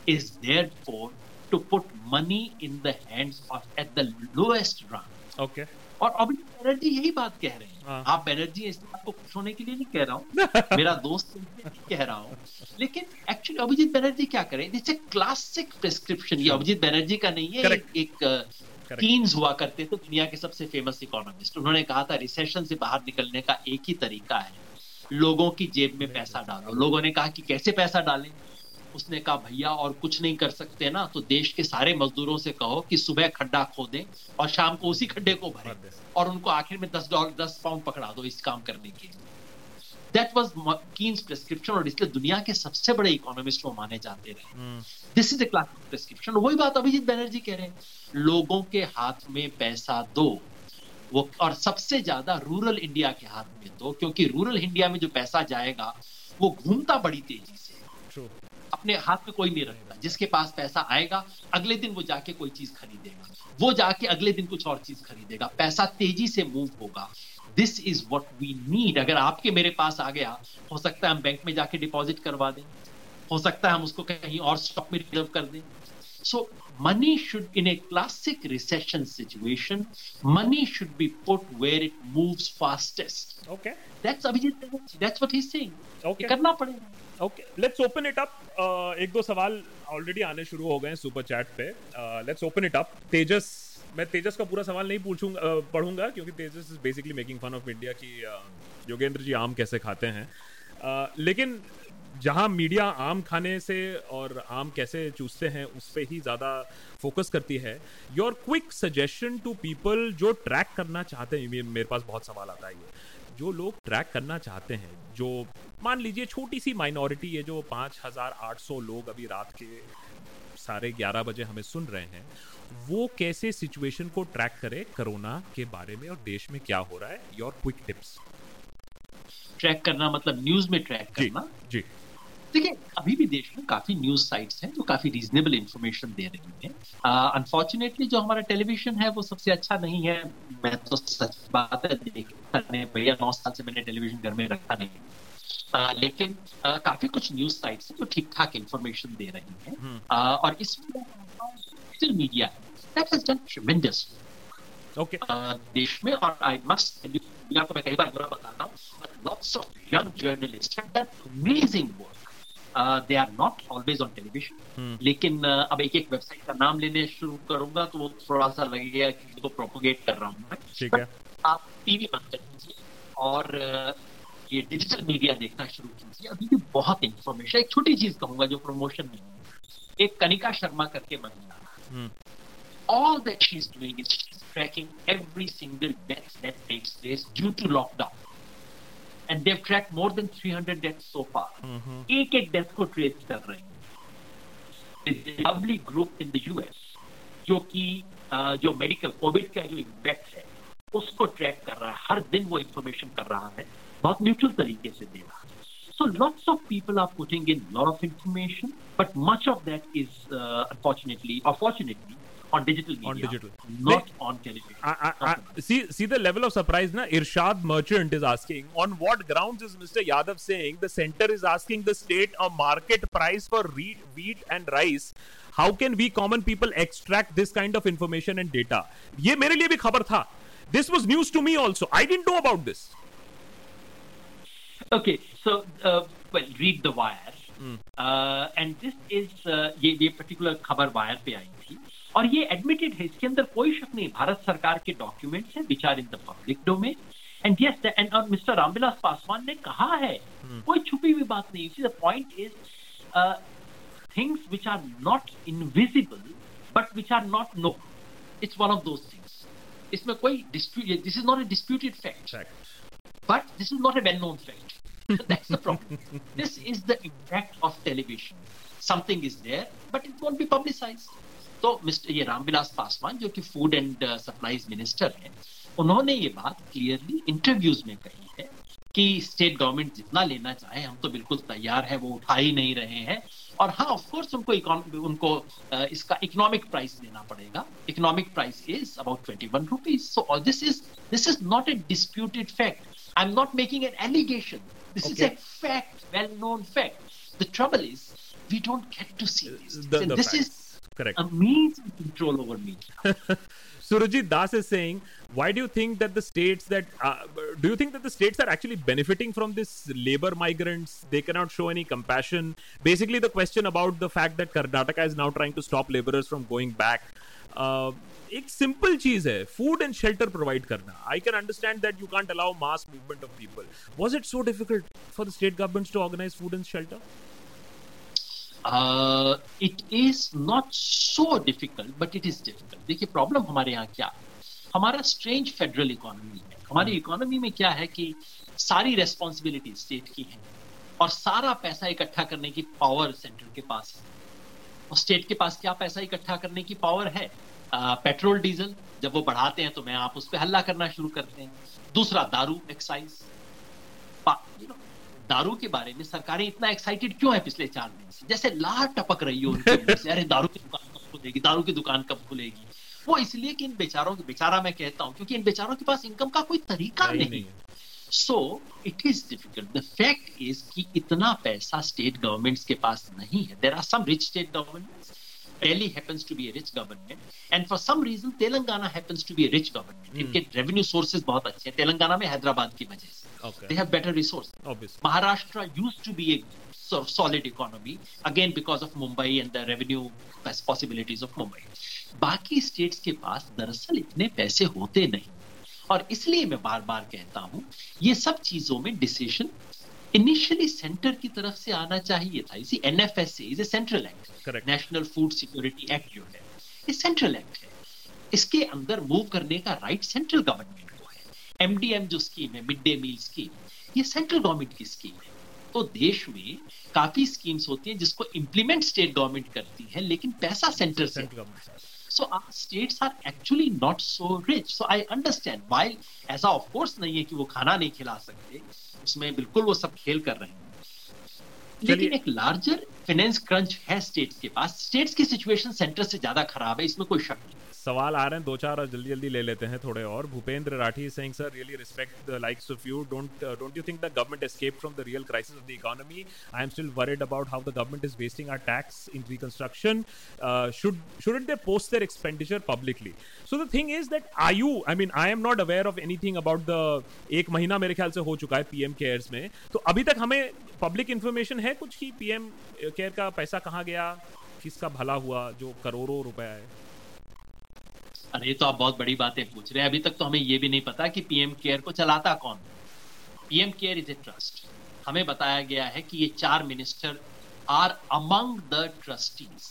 is therefore to put money in the hands of at the lowest rung. Okay. और अभिजीत बनर्जी यही बात कह रहे हैं हाँ। आप बनर्जी इस बात को खुश होने के लिए नहीं कह रहा हूँ मेरा दोस्त नहीं कह रहा हूँ लेकिन एक्चुअली अभिजीत बनर्जी क्या करें ए क्लासिक प्रिस्क्रिप्शन ये अभिजीत बनर्जी का नहीं है Correct. एक, एक कीन्स हुआ करते थे दुनिया के सबसे फ़ेमस इकोनॉमिस्ट उन्होंने कहा था रिसेशन से बाहर निकलने का एक ही तरीका है लोगों की जेब में पैसा डालो। लोगों ने कहा कि कैसे पैसा डालें? उसने कहा भैया और कुछ नहीं कर सकते ना तो देश के सारे मजदूरों से कहो कि सुबह खड्डा खोदें और शाम को उसी खड्डे को भरें और उनको आखिर में दस डॉलर दस पाउंड पकड़ा दो इस काम करने के लिए। दैट वॉज़ कीन्स प्रिस्क्रिप्शन और इसलिए दुनिया के सबसे बड़े इकोनॉमिस्ट वो माने जाते रहे। This is a classic prescription वही बात अभिजीत बैनर्जी कह रहे हैं लोगों के हाथ में पैसा दो वो और सबसे ज़्यादा रूरल इंडिया के हाथ में दो क्योंकि रूरल इंडिया में जो पैसा जाएगा वो घूमता बड़ी तेज़ी से। अपने हाथ में कोई नहीं रखेगा जिसके पास पैसा आएगा अगले दिन वो जाके कोई चीज़ खरीदेगा। वो जाके अगले दिन कुछ और चीज़ खरीदेगा। पैसा तेज़ी से मूव होगा। This is what we need अगर आपके मेरे पास आ गया हो सकता है हम बैंक में जाके डिपॉजिट करवा दें। हो सकता है हम उसको कहीं और स्टॉक में रिज़र्व कर दें। So money should, in a classic recession situation, money should be put where it moves fastest. Okay. That's Abhijit That's what he's saying. Okay. करना पड़ेगा okay let's open it up एक दो सवाल already आने शुरू हो गए हैं सुपर चैट पे let's open it up Tejas मैं तेजस का पूरा सवाल नहीं पूछूँगा uh, पढ़ूँगा क्योंकि Tejas is basically making fun of India की uh, योगेंद्र जी आम कैसे खाते हैं uh, लेकिन जहाँ मीडिया आम खाने से और आम कैसे चूसते हैं उस पर ही ज़्यादा फोकस करती है। Your quick suggestion to people जो ट्रैक करना चाहते हैं मेरे पास बहुत सवाल आता है ये। जो लोग ट्रैक करना चाहते हैं जो मान लीजिए छोटी सी माइनॉरिटी है जो पाँच हज़ार आठ सौ लोग अभी रात के साढ़े ग्यारह बजे हमें सुन रहे हैं वो कैसे सिचुएशन को ट्रैक करे कोरोना के बारे में और देश में क्या हो रहा है? योर क्विक टिप्स ट्रैक करना मतलब न्यूज़ में ट्रैक जी करना? जी। देखिए अभी भी देश में काफ़ी न्यूज़ साइट्स हैं जो काफ़ी रीजनेबल इंफॉर्मेशन दे रही हैं। अनफॉर्चुनेटली जो हमारा टेलीविज़न है वो सबसे अच्छा नहीं है। मैं तो सच बात है भैया नौ साल से मैंने टेलीविज़न घर में रखा नहीं आ, लेकिन आ, काफ़ी कुछ न्यूज़ साइट्स हैं जो ठीक ठाक इंफॉर्मेशन दे रही हैं। आ, और इसमें media that has done tremendous okay देश में और आई मस्ट मैं कई बार बुरा बताता हूँ lots of young journalist have done amazing work they are not always on television लेकिन uh, अब एक एक वेबसाइट का नाम लेने शुरू करूँगा तो वो थोड़ा सा लगेगा कि इसको प्रोपोगेट कर रहा हूँ मैं। आप टीवी बंद कर दीजिए और uh, ये डिजिटल मीडिया देखना शुरू कीजिए। अभी भी बहुत इंफॉर्मेशन एक छोटी चीज़ कहूँगा जो प्रमोशन में एक कनिका शर्मा करके महिला all that she's doing is she's tracking every single death that takes place due to lockdown. And they've tracked more than 300 deaths so far. एक एक डेथ को ट्रेस कर रहे हैं lovely group in the US जो कि अ, जो medical Covid का जो इम्पैक्ट है उसको ट्रैक कर रहा है हर दिन वो इंफॉर्मेशन कर रहा है बहुत न्यूट्रल तरीके से दे रहा है So lots of people are putting in a lot of information, but much of that is uh, unfortunately or fortunately on digital media, On digital. not on television. I, I, I, see, see the level of surprise. Na Irshad Merchant is asking, on what grounds is Mr. Yadav saying the center is asking the state a market price for wheat, wheat and rice? How can we common people extract this kind of information and data? ये मेरे लिए भी खबर था. This was news to me also. I didn't know about this. Okay, so uh, well, read the wire, uh, and this is uh, ये ये particular खबर wire पे आई थी और ये एडमिटेड है इसके अंदर कोई शक नहीं भारत सरकार के डॉक्यूमेंट्स हैं which are in the public domain and yes and और मिस्टर रामविलास पासवान ने कहा है hmm. कोई छुपी हुई बात नहीं the point is things which are not invisible but which are not no it's one of those things इसमें कोई dispute this is not a disputed fact But this is not a well-known fact. That's the problem. this is the impact of television. Something is there, but it won't be publicized. तो mister ये रामविलास पासवान जो कि food and supplies minister हैं उन्होंने ये बात clearly interviews में कही है कि स्टेट गवर्नमेंट जितना लेना चाहे हम तो बिल्कुल तैयार है वो उठा ही नहीं रहे हैं और हाँ ऑफकोर्स उनको उनको uh, इसका इकोनॉमिक प्राइस देना पड़ेगा economic price is about twenty one rupees so this is this is not a disputed fact I am not making an allegation this is. A fact, well known fact. The trouble is, we don't get to see this. The- and the this facts. is Correct. amazing control over media. Surajit Das is saying, why do you think that the states that uh, do you think that the states are actually benefiting from this labor migrants? They cannot show any compassion. Basically, the question about the fact that Karnataka is now trying to stop laborers from going back. Uh, एक simple चीज है food and shelter provide करना I can understand that you can't allow mass movement of people was it so difficult for the state governments to organise food and shelter uh, it is not so difficult, but it is difficult. देखिए problem हमारे यहाँ क्या? हमारा strange federal economy है। हमारी economy में क्या है कि सारी रेस्पॉन्सिबिलिटी स्टेट की है और सारा पैसा इकट्ठा करने की पावर सेंटर के पास है। और स्टेट के पास क्या पैसा इकट्ठा करने की पावर है? आ, पेट्रोल डीजल जब वो बढ़ाते हैं तो मैं आप उस पर हल्ला करना शुरू करते हैं। दूसरा दारू एक्साइज दारू के बारे में सरकारें इतना एक्साइटेड क्यों है पिछले चार महीने से? जैसे लार टपक रही हो उनके अरे दारू की दुकान कब खुलेगी? दारू की दुकान कब खुलेगी? वो इसलिए कि इन बेचारों की बेचारा मैं कहता हूँ क्योंकि इन बेचारों के पास इनकम का कोई तरीका नहीं, नहीं। नहीं है। So it is difficult the fact is कि इतना पैसा स्टेट गवर्नमेंट्स के पास नहीं है। There are some rich state governments Delhi happens to be a rich government, and for some reason Telangana happens to be a rich government. Hmm. इनके revenue sources बहुत अच्छे हैं तेलंगाना में हैदराबाद की वजह से okay they have better resources. Obviously Maharashtra used to be a sort of solid economy, again because of Mumbai and the revenue pos- possibilities of Mumbai. बाकी states के पास दरअसल इतने पैसे होते नहीं और इसलिए मैं बार बार कहता हूँ ये सब चीज़ों में डिसीज़न इनिशियली सेंटर की तरफ़ से आना चाहिए था। इसी NFSA is a central act national food security act जो है ये सेंट्रल एक्ट है। इसके अंदर मूव करने का राइट सेंट्रल गवर्नमेंट को है। एमडीएम जो स्कीम है मिड डे मील स्कीम ये सेंट्रल गवर्नमेंट की स्कीम है। तो देश में काफ़ी स्कीम्स होती हैं जिसको इम्प्लीमेंट स्टेट गवर्नमेंट करती है लेकिन पैसा सेंटर से our states are actually not so rich. So i understand. While ऐसा ऑफ़ कोर्स नहीं है कि वो खाना नहीं खिला सकते उसमें बिल्कुल वो सब खेल कर रहे हैं। लेकिन एक लार्जर फाइनेंस क्रंच है स्टेट्स के पास। स्टेट्स की सिचुएशन सेंटर से ज़्यादा खराब है इसमें कोई शक नहीं। सवाल आ रहे हैं, दो चार जल्दी जल्दी ले लेते हैं थोड़े और। Bhupendra Rathi Singh sir really respect the likes of you don't don't you think the government escape from the real crisis of the economy I am still worried about how the government is wasting our tax in reconstruction should shouldn't they post their expenditure publicly? So the thing is that, are you, i mean, i am not aware of anything about the एक महीना मेरे ख्याल से हो चुका है PM cares में। तो अभी तक हमें पब्लिक इंफॉर्मेशन है कुछ कि पीएम केयर का पैसा कहाँ गया? किसका भला हुआ? जो करोड़ों रुपया है अरे तो आप बहुत बड़ी बातें पूछ रहे हैं। अभी तक तो हमें ये भी नहीं पता कि पीएम केयर को चलाता कौन PM care is a trust. हमें बताया गया है कि ये चार minister are among the trustees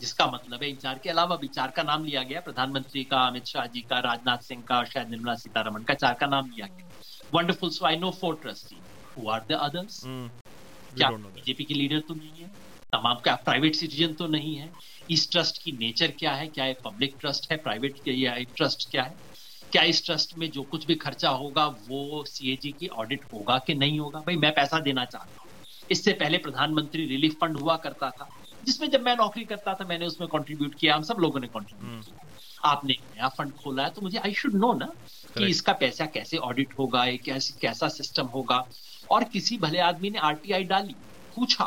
जिसका मतलब है इन चार के अलावा भी चार का नाम लिया गया। प्रधानमंत्री का अमित शाह जी का राजनाथ सिंह का और शायद निर्मला सीतारमण का चार का नाम लिया गया। Wonderful so I know four trustee who are the others. क्या. बीजेपी की लीडर तो नहीं है? तमाम का प्राइवेट सिटीजन तो नहीं है? इस ट्रस्ट की नेचर क्या है? क्या एक पब्लिक ट्रस्ट है? प्राइवेट या ट्रस्ट क्या है? क्या इस ट्रस्ट में जो कुछ भी खर्चा होगा वो सीएजी की ऑडिट होगा कि नहीं होगा? भाई मैं पैसा देना चाहता हूँ। इससे पहले प्रधानमंत्री रिलीफ फंड हुआ करता था जिसमें जब मैं नौकरी करता था मैंने उसमें कंट्रीब्यूट किया हम सब लोगों ने कंट्रीब्यूट किया। आपने एक नया फंड खोला है तो मुझे आई शुड नो ना कि इसका पैसा कैसे ऑडिट होगा कैसे कैसा सिस्टम होगा? और किसी भले आदमी ने आरटीआई डाली पूछा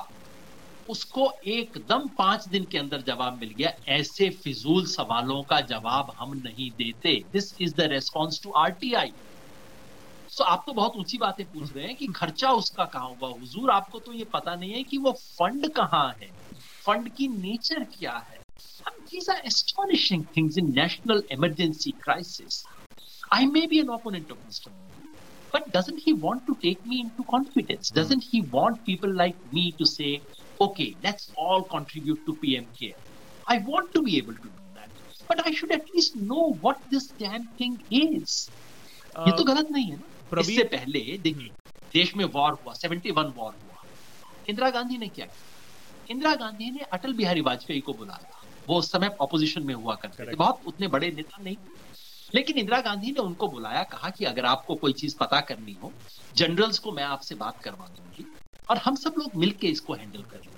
उसको एकदम पाँच दिन के अंदर जवाब मिल गया। ऐसे फिजूल सवालों का जवाब हम नहीं देते। This is the response to R T I So, आप तो बहुत ऊँची बातें पूछ रहे हैं कि खर्चा उसका कहा हुआ? हुजूर आपको तो ये पता नहीं है कि वो फंड कहाँ है। फंड की नेचर क्या है? These are astonishing things in national emergency crisis I may be an opponent of mister but doesn't okay, let's all contribute to PM care? I want to be able to do that, but I should at least know what this damn thing is. ये तो गलत नहीं है ना? इससे पहले देखिए देश में वॉर हुआ 71 वॉर हुआ। इंदिरा गांधी ने क्या किया? इंदिरा गांधी ने अटल बिहारी वाजपेयी को बुलाया वो उस समय ऑपोजिशन में हुआ करते थे। बहुत उतने बड़े नेता नहीं लेकिन इंदिरा गांधी ने उनको बुलाया कहा कि अगर आपको कोई चीज़ पता करनी हो जनरल्स को मैं आपसे बात करवा दूँगी। और हम सब लोग मिलके इसको हैंडल कर लेंगे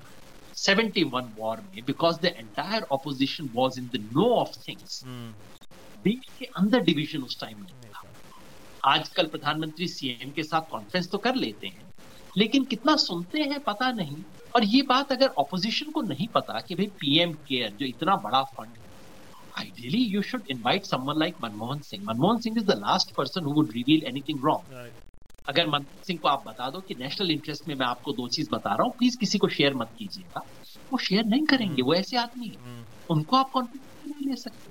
71 वॉर में because the entire opposition was in the know of things. देश के अंदर डिवीज़न उस टाइम में था आजकल प्रधानमंत्री सीएम के साथ कॉन्फ्रेंस तो कर लेते हैं लेकिन कितना सुनते हैं पता नहीं और ये बात अगर ऑपोजिशन को नहीं पता कि भाई पीएम केयर जो इतना बड़ा fund ideally you should invite someone like Manmohan Singh. Manmohan Singh is the last person who would reveal anything wrong. Right. अगर मनमोहन सिंह को आप बता दो कि नेशनल इंटरेस्ट में मैं आपको दो चीज़ बता रहा हूँ प्लीज़ किसी को शेयर मत कीजिएगा वो शेयर नहीं करेंगे वो ऐसे आदमी है उनको आप कॉन्फिडेंस नहीं ले सकते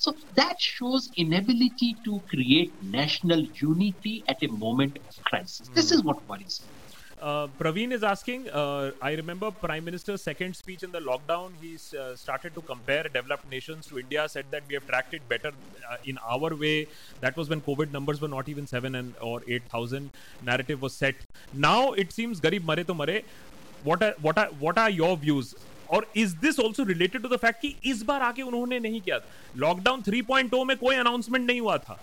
So that shows inability to create national unity at a moment of crisis. Mm. This is what worries me. Uh, Praveen is asking. Uh, I remember Prime Minister's second speech in the lockdown. He uh, started to compare developed nations to India. Said that we have tracked it better uh, in our way. That was when COVID numbers were not even seven and or eight thousand. Narrative was set. Now it seems garib mare to mare. What are what are what are your views? और is this also related to the fact कि इस बार आके उन्होंने नहीं किया lockdown 3.0 में कोई announcement नहीं हुआ था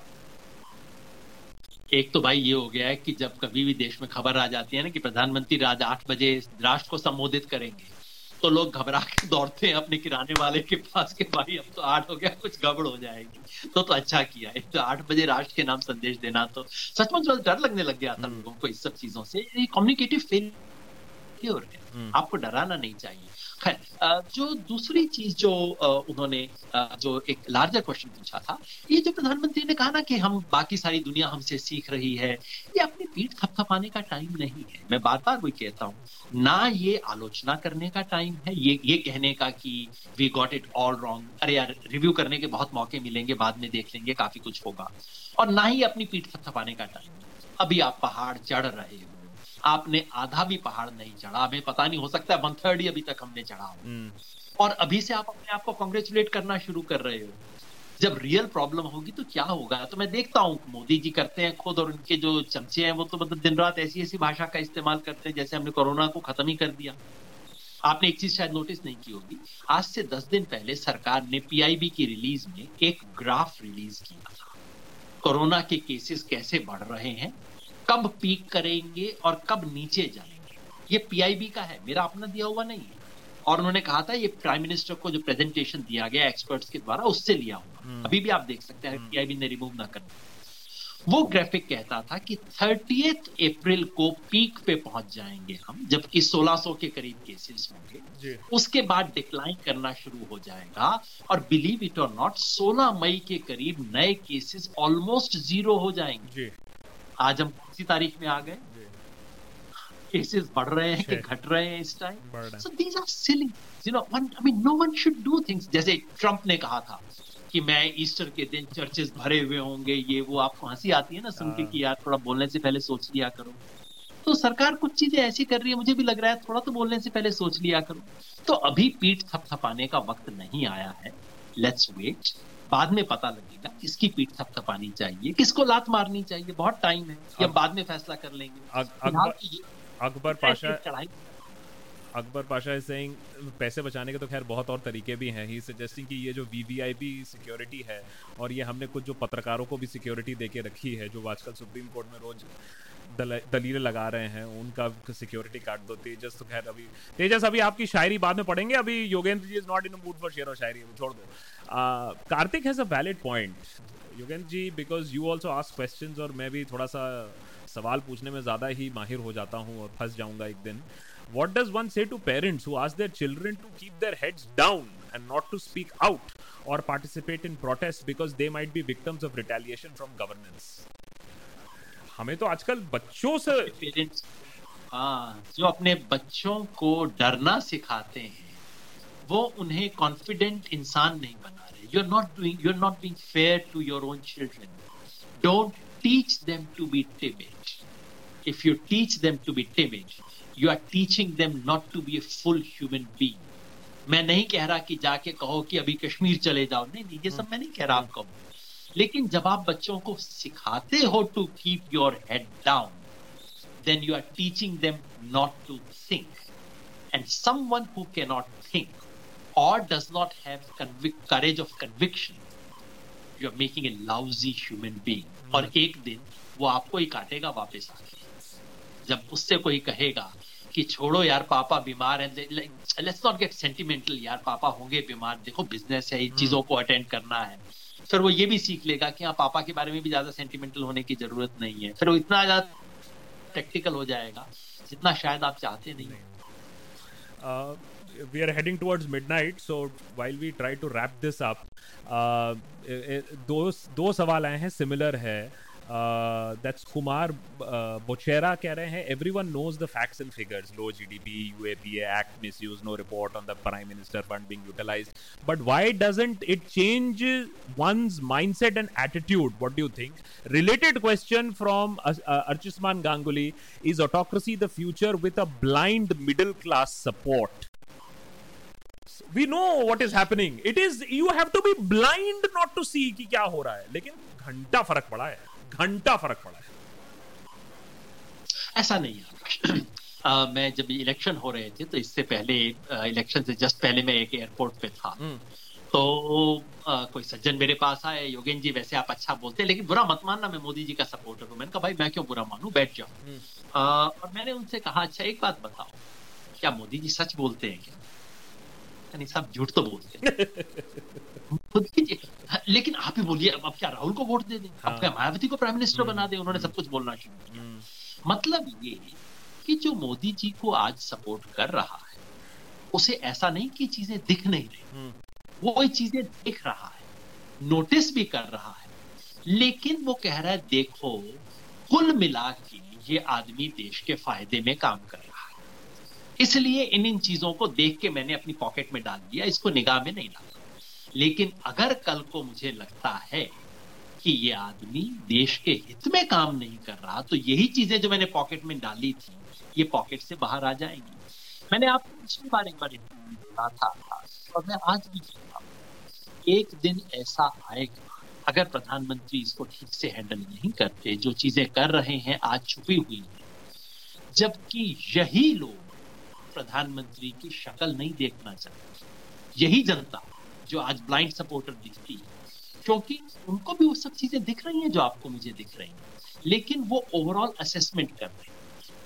एक तो भाई ये हो गया है कि जब कभी भी देश में खबर आ जाती है ना कि प्रधानमंत्री रात आठ बजे राष्ट्र को संबोधित करेंगे तो लोग घबरा के दौड़ते हैं अपने किराने वाले के पास के भाई अब तो आठ हो गया कुछ गड़बड़ हो जाएगी तो तो अच्छा किया है तो आठ बजे राष्ट्र के नाम संदेश देना तो सचमुच डर लगने लग गया था हम्म। लोगों को इस सब चीज़ों से कम्युनिकेटिव फेलियर है हम्म। आपको डराना नहीं चाहिए जो दूसरी चीज़ जो उन्होंने जो एक लार्जर क्वेश्चन पूछा था, ये जो प्रधानमंत्री ने कहा ना कि हम बाकी सारी दुनिया हमसे सीख रही है, ये अपनी पीठ थपथपाने का टाइम नहीं है। मैं बार बार वही कहता हूँ, ना ये आलोचना करने का टाइम है, ये ये कहने का कि we got it all wrong अरे यार रिव्यू करने के बहुत मौके मिलेंगे, बाद में देख लेंगे, काफ़ी कुछ होगा। और ना ही अपनी पीठ थपथपाने का टाइम अभी आप पहाड़ चढ़ रहे हो आपने आधा भी पहाड़ नहीं चढ़ा। हमें पता नहीं हो सकता है वन थर्ड ही अभी तक हमने चढ़ा हो। हम्म। और अभी से आप अपने आप को कॉन्ग्रेचुलेट करना शुरू कर रहे हो। जब रियल प्रॉब्लम होगी तो क्या होगा? तो मैं देखता हूँ मोदी जी करते हैं खुद और उनके जो चमचे हैं वो तो मतलब दिन रात ऐसी ऐसी भाषा का इस्तेमाल करते हैं जैसे हमने कोरोना को खत्म ही कर दिया। आपने एक चीज़ शायद नोटिस नहीं की होगी। आज से दस दिन पहले सरकार ने पीआईबी की रिलीज़ में एक ग्राफ रिलीज़ किया था। कोरोना के केसेस कैसे बढ़ रहे हैं कब पीक करेंगे और कब नीचे जाएँगे। ये पीआईबी का है मेरा अपना दिया हुआ नहीं है। और उन्होंने कहा था ये प्राइम मिनिस्टर को जो प्रेजेंटेशन दिया गया एक्सपर्ट्स के द्वारा उससे लिया हुआ। हम्म। अभी भी आप देख सकते हैं पीआईबी हम्म। ने रिमूव ना कर वो ग्राफिक कहता था कि थर्टी अप्रैल को पीक पे पहुँच जाएँगे हम जबकि 1600 के करीब केसेस होंगे। उसके बाद डिक्लाइन करना शुरू हो जाएगा और बिलीव इट और नॉट 16 मई के करीब नए केसेस ऑलमोस्ट ज़ीरो हो जाएँगे। आज हम कौन तारीख में आ गए। केसेस बढ़ रहे हैं कि घट रहे हैं इस time so these are silly you know one I mean no one should do things जैसे ट्रंप ने कहा था कि मैं ईस्टर के दिन चर्चेस भरे हुए होंगे ये वो आपको हँसी आती है ना सुन के हाँ। कि यार थोड़ा बोलने से पहले सोच लिया करो। तो सरकार कुछ चीज़ें ऐसी कर रही है मुझे भी लग रहा है थोड़ा तो बोलने से पहले सोच लिया करो। तो अभी पीठ थपथपाने का वक्त नहीं आया है। लेट्स वेट बाद में पता लगेगा किसकी पीठ थपथपानी चाहिए किसको लात मारनी चाहिए बहुत टाइम है या बाद में फैसला कर लेंगे। अकबर पाशा अकबर पाशा इज़ सेइंग पैसे बचाने के तो खैर बहुत और तरीके भी हैं। ही सजेस्टिंग कि ये जो वीवीआईपी सिक्योरिटी है और ये हमने कुछ जो पत्रकारों को भी सिक्योरिटी दे के रखी है जो आजकल सुप्रीम कोर्ट में रोज दलीलें लगा रहे हैं उनका सिक्योरिटी काट दो। तेजस तो खैर अभी तेजस अभी आपकी शायरी बाद में पढ़ेंगे? अभी Yogendra ji is not in mood for share और शायरी छोड़ दो। Kartik has a valid point Yogendra ji because you also ask question और मैं भी थोड़ा सा सवाल पूछने में ज़्यादा ही माहिर हो जाता हूँ और फंस जाऊँगा एक दिन what does one say to parents who ask their children to keep their heads down and not to speak out or participate in protests because they might be victims of retaliation from governance हमें तो आजकल बच्चों से parents हाँ जो अपने बच्चों को डरना सिखाते हैं वो उन्हें कॉन्फिडेंट इंसान नहीं बना रहे you are not doing you are not being fair to your own children don't teach them to be timid if you teach them to be timid you are teaching them not to be a full human being मैं नहीं कह रहा कि जाके कहो कि अभी कश्मीर चले जाओ नहीं नहीं ये सब मैं नहीं कह रहा आपको लेकिन जब आप बच्चों को सिखाते हो to keep your head down then you are teaching them not to think. And someone who cannot think or does not have convic- courage of conviction, you are making a lousy human being. Hmm. और एक दिन वो आपको ही काटेगा वापस आके। जब उससे कोई कहेगा कि छोड़ो यार पापा बीमार है लेट्स नॉट गेट सेंटिमेंटल यार पापा होंगे बीमार। देखो बिज़नेस है इन hmm. चीज़ों को अटेंड करना है। फिर वो ये भी सीख लेगा कि हाँ पापा के बारे में भी ज़्यादा सेंटिमेंटल होने की ज़रूरत नहीं है। फिर वो इतना ज़्यादा प्रैक्टिकल हो जाएगा जितना शायद आप चाहते नहीं Uh, we are heading towards midnight, so while we try to wrap this up, uh, दो दो सवाल आए हैं सिमिलर है दैट्स कुमार बोचेरा कह रहे हैं every one knows the facts and figures low G D B U A P act misuse no report on the prime minister fund being utilise but why doesn't it change one's mindset and attitude what do you think related question from uh, uh, archisman ganguly is autocracy the future with a blind middle We know what is happening. It is you have to be blind not to see कि क्या हो रहा है। लेकिन घंटा फ़र्क पड़ा है। घंटा फ़र्क पड़ा है। ऐसा नहीं है। आ, मैं जब इलेक्शन हो रहे थे तो इससे पहले इलेक्शन uh, से जस्ट पहले मैं एक एयरपोर्ट पे था। हम्म। तो आ, कोई सज्जन मेरे पास आए योगेन जी वैसे आप अच्छा बोलते हैं लेकिन बुरा मत मानना मैं मोदी जी का सपोर्टर हूँ। मैंने कहा भाई मैं क्यों बुरा मानू? बैठ जाओ। हम्म। और मैंने उनसे कहा अच्छा एक बात बताओ। क्या मोदी जी सच बोलते हैं क्या? नहीं सब झूठ तो बोलते हैं लेकिन आप ही बोलिए अब क्या राहुल को वोट दे दें हाँ। अब क्या मायावती को प्राइम मिनिस्टर। बना दे उन्होंने सब कुछ बोलना शुरू किया हम्म। मतलब ये कि जो मोदी जी को आज सपोर्ट कर रहा है उसे ऐसा नहीं कि चीज़ें दिख नहीं रही हम्म। वो चीज़ें दिख रहा है नोटिस भी कर रहा है लेकिन वो कह रहा है देखो कुल मिला के ये आदमी देश के फ़ायदे में काम कर रहा है इसलिए इन इन चीज़ों को देख के मैंने अपनी पॉकेट में डाल दिया, इसको निगाह में नहीं डाला। लेकिन अगर कल को मुझे लगता है कि ये आदमी देश के हित में काम नहीं कर रहा तो यही चीज़ें जो मैंने पॉकेट में डाली थी, ये पॉकेट से बाहर आ जाएँगी। मैंने आपको पिछली बार एक बार बोला था, और मैं आज भी कहता हूँ, एक दिन ऐसा आएगा, अगर प्रधानमंत्री इसको ठीक से हैंडल नहीं करते, जो चीज़ें कर रहे हैं, आज छुपी हुई है, जबकि यही लोग प्रधानमंत्री की शक्ल नहीं देखना चाहते यही जनता जो आज ब्लाइंड सपोर्टर दिखती है क्योंकि उनको भी वो सब चीज़ें दिख रही हैं जो आपको मुझे दिख रही हैं लेकिन वो ओवरऑल असेसमेंट कर रहे हैं।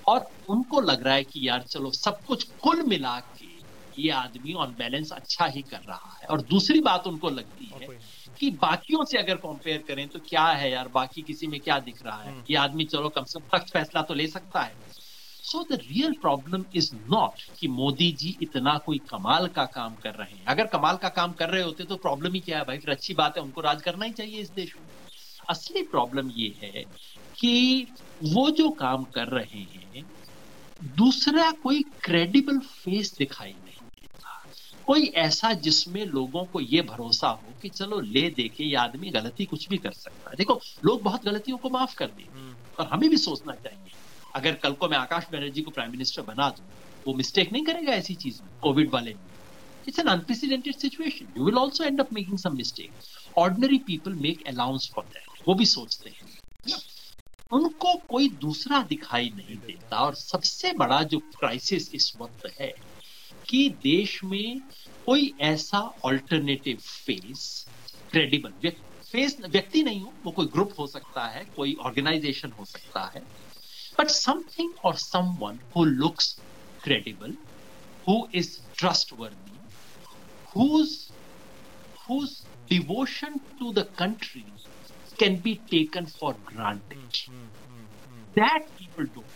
और उनको लग रहा है कि यार चलो सब कुछ कुल मिला के ये आदमी ऑन बैलेंस अच्छा ही कर रहा है। और दूसरी बात उनको लगती है कि बाकियों से अगर कंपेयर करें तो क्या है यार बाकी किसी में क्या दिख रहा है? हम्म। ये आदमी चलो कम से कम सख्त फैसला तो ले सकता है। So the real problem is not कि मोदी जी इतना कोई कमाल का काम कर रहे हैं। अगर कमाल का काम कर रहे होते तो प्रॉब्लम ही क्या है भाई? फिर अच्छी बात है उनको राज करना ही चाहिए इस देश में। असली प्रॉब्लम ये है कि वो जो काम कर रहे हैं दूसरा कोई क्रेडिबल फेस दिखाई नहीं देता। कोई ऐसा जिसमें लोगों को ये भरोसा हो कि चलो ले दे के ये आदमी गलती कुछ भी कर सकता है। देखो लोग बहुत गलतियों को माफ़ कर दें। हम्म। और हमें भी सोचना चाहिए अगर कल को मैं आकाश बनर्जी को प्राइम मिनिस्टर बना दूँ, वो मिस्टेक नहीं करेगा ऐसी चीज़ में कोविड वाले it's an unprecedented situation you will also end up making some mistake ordinary people make allowance for that वो भी सोचते हैं। उनको कोई दूसरा दिखाई नहीं देता और सबसे बड़ा जो क्राइसिस इस वक्त है कि देश में कोई ऐसा ऑल्टरनेटिव फेस क्रेडिबल फेस व्यक्ति नहीं हो, वो कोई ग्रुप हो सकता है, कोई ऑर्गेनाइजेशन हो सकता है but something or someone who looks credible, who is trustworthy, whose whose devotion to the country can be taken for granted. That people don't.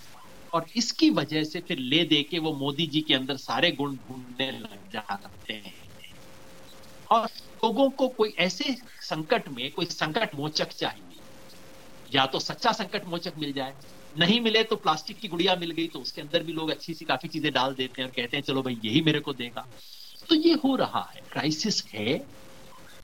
और इसकी वजह से फिर ले दे के वो मोदी जी के अंदर सारे गुण ढूँढने लग जाते हैं और लोगों को कोई ऐसे संकट में कोई संकट मोचक चाहिए या तो सच्चा संकट मोचक मिल जाए नहीं मिले तो प्लास्टिक की गुड़िया मिल गई तो उसके अंदर भी लोग अच्छी सी काफ़ी चीज़ें डाल देते हैं और कहते हैं चलो भाई यही मेरे को देगा। तो ये हो रहा है। क्राइसिस है।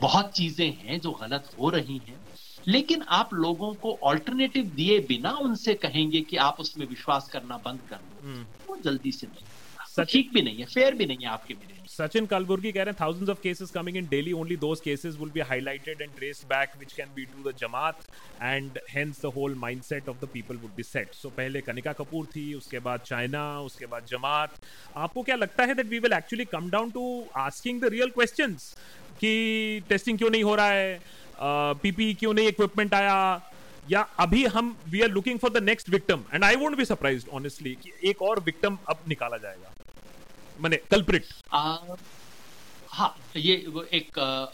बहुत चीज़ें हैं जो गलत हो रही हैं। लेकिन आप लोगों को ऑल्टरनेटिव दिए बिना उनसे कहेंगे कि आप उसमें विश्वास करना बंद कर दो। हम्म। वो जल्दी से नहीं। ठीक भी नहीं है फेयर भी नहीं है आपके मेरे सचिन कलबुर्गी कह रहे हैं thousands of cases coming in daily only those cases will be highlighted and trace back which can be to the Jamaat and hence the whole mindset of the people would be set so पहले कनिका कपूर थी उसके बाद China उसके बाद जमात। आपको क्या लगता है that we will actually come down to asking the real question कि टेस्टिंग क्यों नहीं हो रहा है? पीपी uh, क्यों नहीं इक्विपमेंट आया? या अभी हम we are looking for the next victim and I won't be surprised honestly एक और विक्टम अब निकाला जाएगा। मैंने कल्प्रिट हाँ ये एक आ,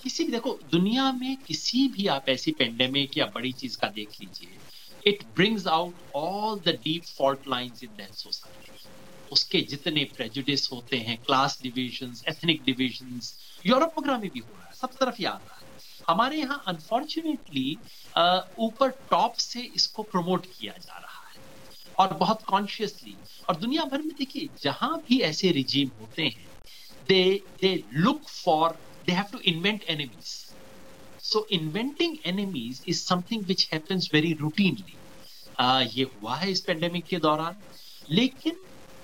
किसी भी देखो दुनिया में किसी भी आप ऐसी पेंडेमिक या बड़ी चीज़ का देख लीजिए it brings out all the deep fault lines in that society उसके जितने प्रेजुडिस होते हैं class division ethnic division Europe वगैरह में भी हो रहा है सब तरफ़ ही आ रहा है। हमारे यहाँ अनफॉर्चुनेटली ऊपर टॉप से इसको प्रमोट किया जा रहा है और बहुत कॉन्शियसली और दुनिया भर में देखिए, जहाँ भी ऐसे रिजीम होते हैं they they look for they have to invent enemies so inventing enemies is something which happens very routinely ये हुआ है इस पेंडेमिक के दौरान। लेकिन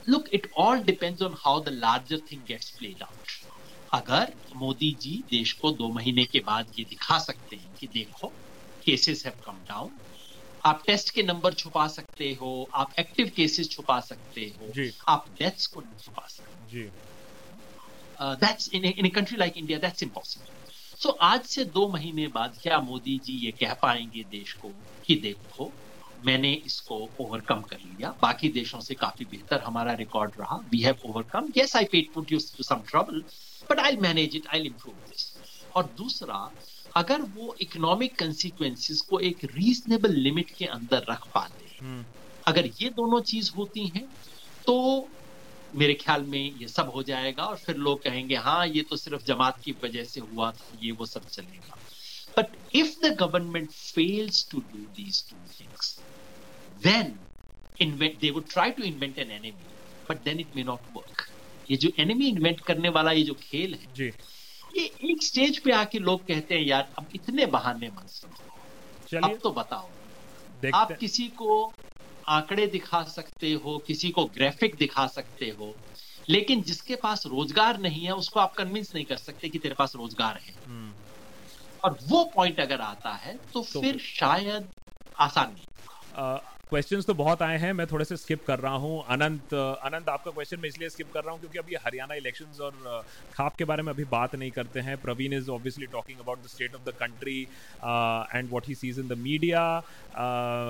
look it all depends on how the larger thing gets played out अगर मोदी जी देश को दो महीने के बाद ये दिखा सकते हैं कि देखो केसेस हैव कम डाउन आप टेस्ट के नंबर छुपा सकते हो आप एक्टिव केसेस छुपा सकते हो जी. आप डेथ्स को नहीं छुपा सकते। That's in in country like India that's impossible so आज से दो महीने बाद क्या मोदी जी ये कह पाएँगे देश को कि देखो मैंने इसको ओवरकम कर लिया बाकी देशों से काफ़ी बेहतर हमारा रिकॉर्ड रहा we have overcome yes I paid put you to some trouble but I manage it I improve this और दूसरा अगर वो इकोनॉमिक कंसिक्वेंसेस को एक रीजनेबल लिमिट के अंदर रख पाते हैं। हम्म, अगर ये दोनों चीज़ होती हैं तो मेरे ख्याल में ये सब हो जाएगा और फिर लोग कहेंगे हाँ ये तो सिर्फ़ जमात की वजह से हुआ था ये वो सब चलेगा। But if the government fails to do these two things then invent they would try to invent an enemy but then it may not work. ये जो एनिमी इन्वेंट करने वाला ये जो खेल है जी। ये एक स्टेज पे आके लोग कहते हैं यार अब इतने बहाने मत चलिए। अब तो बताओ। आप किसी को आंकड़े दिखा सकते हो किसी को ग्राफिक दिखा सकते हो लेकिन जिसके पास रोज़गार नहीं है उसको आप कन्विंस नहीं कर सकते कि तेरे पास रोज़गार है। हम्म, और वो पॉइंट अगर आता है तो तो फिर शायद आसान नहीं क्वेश्चंस तो बहुत आए हैं, मैं थोड़े से स्किप कर रहा हूँ। अनंत अनंत आपका क्वेश्चन मैं इसलिए स्किप कर रहा हूँ क्योंकि अभी हरियाणा इलेक्शंस और खाप के बारे में अभी बात नहीं करते हैं। Praveen is obviously talking about the state of the country and what he sees in the media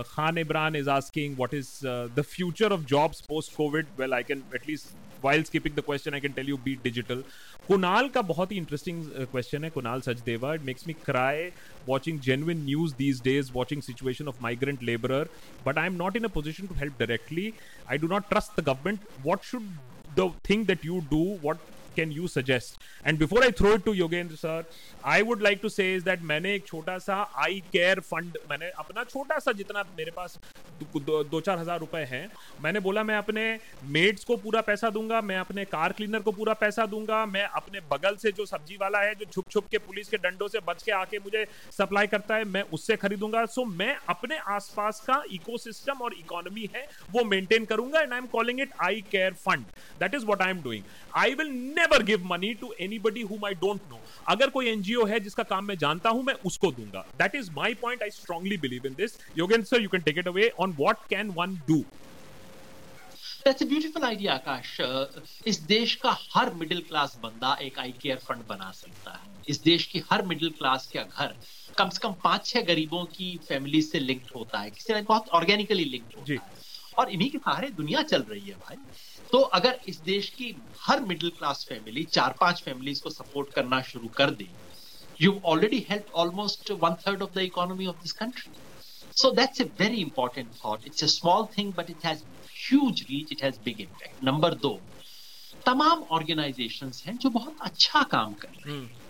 Khan Imran is asking what is the future of jobs post covid well I can at least while skipping the question, I can tell you be digital. Kunal ka bahut interesting uh, question hai Kunal Sajdeva. It makes me cry watching genuine news these days, watching situation of migrant laborer. But I am not in a position to help directly. I do not trust the government. What should the thing that you do? What can you suggest? And before i throw it to yogendra sir i would like to say is that मैंने एक छोटा सा I care fund मैंने अपना छोटा सा जितना मेरे पास दो, चार हज़ार रुपए हैं मैंने बोला मैं अपने मेड्स को पूरा पैसा दूँगा मैं अपने कार क्लीनर को पूरा पैसा दूँगा मैं अपने बगल से जो सब्ज़ी वाला है जो छुप छुप के पुलिस के डंडों से बच के आके मुझे सप्लाई करता है मैं उससे खरीदूँगा। सो so, मैं अपने आसपास का इकोसिस्टम और इकोनॉमी है वो मेंटेन करूँगा and I am calling it I care fund that is what I am doing I will never give money to anybody whom I don't no अगर कोई एनजीओ है जिसका काम मैं जानता हूँ मैं उसको दूँगा। That is my point I strongly believe in this Yogendra sir you can take it away on what can one do that's a beautiful idea Akash uh, इस देश का हर मिडिल क्लास बंदा एक आई केयर फंड बना सकता है? इस देश की हर मिडिल क्लास का घर कम से कम पाँच छह गरीबों की फैमिली से लिंक्ड होता है। किसी ना बहुत ऑर्गेनिकली लिंक्ड होता। है। और इन्हीं के सहारे दुनिया चल रही है भाई। तो अगर इस देश की हर मिडिल क्लास फैमिली चार पाँच फैमिलीज़ को सपोर्ट करना शुरू कर दे you already help almost one third of the economy of this country So that's a very important thought. It's a small thing, but it has huge reach. It has big impact. Number दो, तमाम organization हैं जो बहुत अच्छा काम कर रहे हैं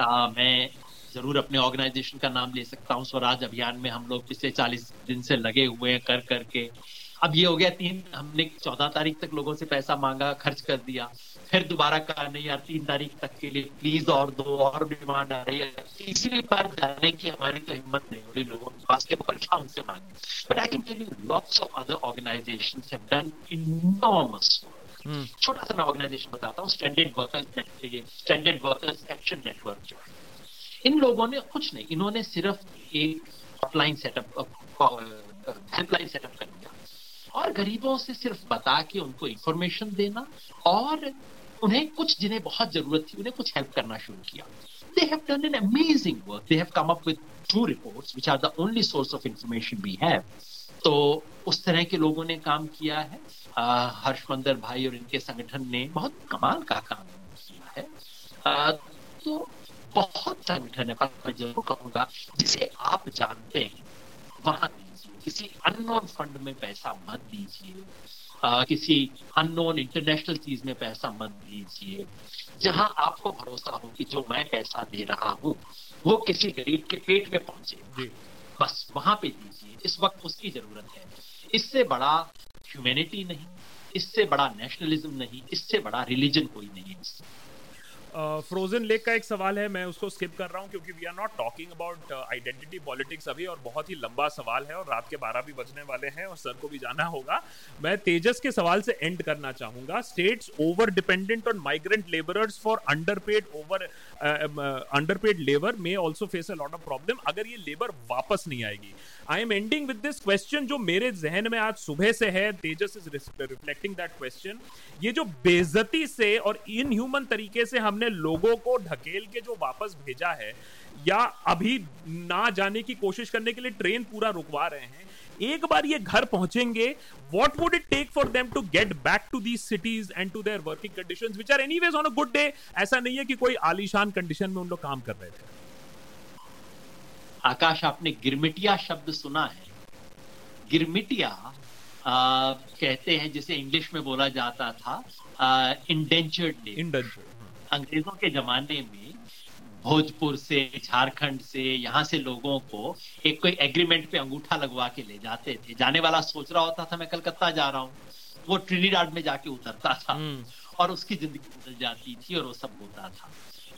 आ, मैं ज़रूर अपने ऑर्गेनाइजेशन का नाम ले सकता हूँ स्वराज अभियान में हम लोग पिछले 40 दिन से लगे हुए हैं कर करके अब ये हो गया तीन हमने चौदह तारीख तक लोगों से पैसा मांगा खर्च कर दिया। फिर दोबारा कहा नहीं यार तीन तारीख तक के लिए प्लीज़ और दो और डिमांड आ रही है। तीसरी बार जाने की हमारी तो हिम्मत नहीं हो रही लोगों के पास के परीक्षा उनसे मांगे। But I can tell you lots of other organisations have done enormous छोटा सा मैं ऑर्गेनाइजेशन बताता हूँ standard workers standard workers action network जो इन लोगों ने कुछ नहीं इन्होंने सिर्फ़ एक हॉटलाइन सेटअप हेल्पलाइन सेटअप कर दिया। और गरीबों से सिर्फ़ बता के उनको इंफॉर्मेशन देना और उन्हें कुछ जिन्हें बहुत ज़रूरत थी उन्हें कुछ हेल्प करना शुरू किया। They have done an amazing work. They have come up with two reports which are the only source of information we have. तो उस तरह के लोगों ने काम किया है। हर्षमंदर भाई और इनके संगठन ने बहुत कमाल का काम किया है। आ, तो बहुत संगठन है मैं ज़रूर कहूँगा जिसे आप जानते हैं वहाँ किसी अननोन फंड में पैसा मत दीजिए। आ, किसी अननोन इंटरनेशनल चीज़ में पैसा मत दीजिए। जहाँ आपको भरोसा हो कि जो मैं पैसा दे रहा हूँ वो किसी गरीब के पेट में पहुँचे। बस वहाँ पे दीजिए। इस वक्त उसकी ज़रूरत है। इससे बड़ा ह्यूमैनिटी नहीं इससे बड़ा नेशनलिज्म नहीं इससे बड़ा रिलीजन कोई नहीं है। फ्रोजन लेक का एक सवाल है, मैं उसको स्किप कर रहा हूँ क्योंकि we are not talking about identity politics अभी और बहुत ही लंबा सवाल है और रात के बारह भी बजने वाले हैं और सर को भी जाना होगा। मैं तेजस के सवाल से एंड करना चाहूँगा। States over dependent on migrant labourers for underpaid over underpaid labour may also face a lot of problem अगर ये लेबर वापस नहीं आएगी I am ending with this question जो मेरे जहन में आज सुबह से है, Tejas is reflecting that question ये जो बेजती से और इनह्यूमन तरीके से हमने लोगों को ढकेल के जो वापस भेजा है, या अभी ना जाने की कोशिश करने के लिए ट्रेन पूरा रुकवा रहे हैं, एक बार ये घर पहुँचेंगे what would it take for them to get back to these cities and to their working condition which are any on a good day ऐसा नहीं है कि कोई आलिशान कंडीशन में उन लोग काम कर रहे थे। आकाश आपने गिरमिटिया शब्द सुना है। गिरमिटिया आ, कहते हैं जिसे इंग्लिश में बोला जाता था इंडेंचर्ड इंडेंचर्ड अंग्रेज़ों के जमाने में भोजपुर से झारखंड से यहाँ से लोगों को एक कोई एग्रीमेंट पे अंगूठा लगवा के ले जाते थे। जाने वाला सोच रहा होता था मैं कलकत्ता जा रहा हूँ। वो ट्रिनिडाड में जाके उतरता था हम्म। और उसकी ज़िंदगी बदल जाती थी और वो सब होता था।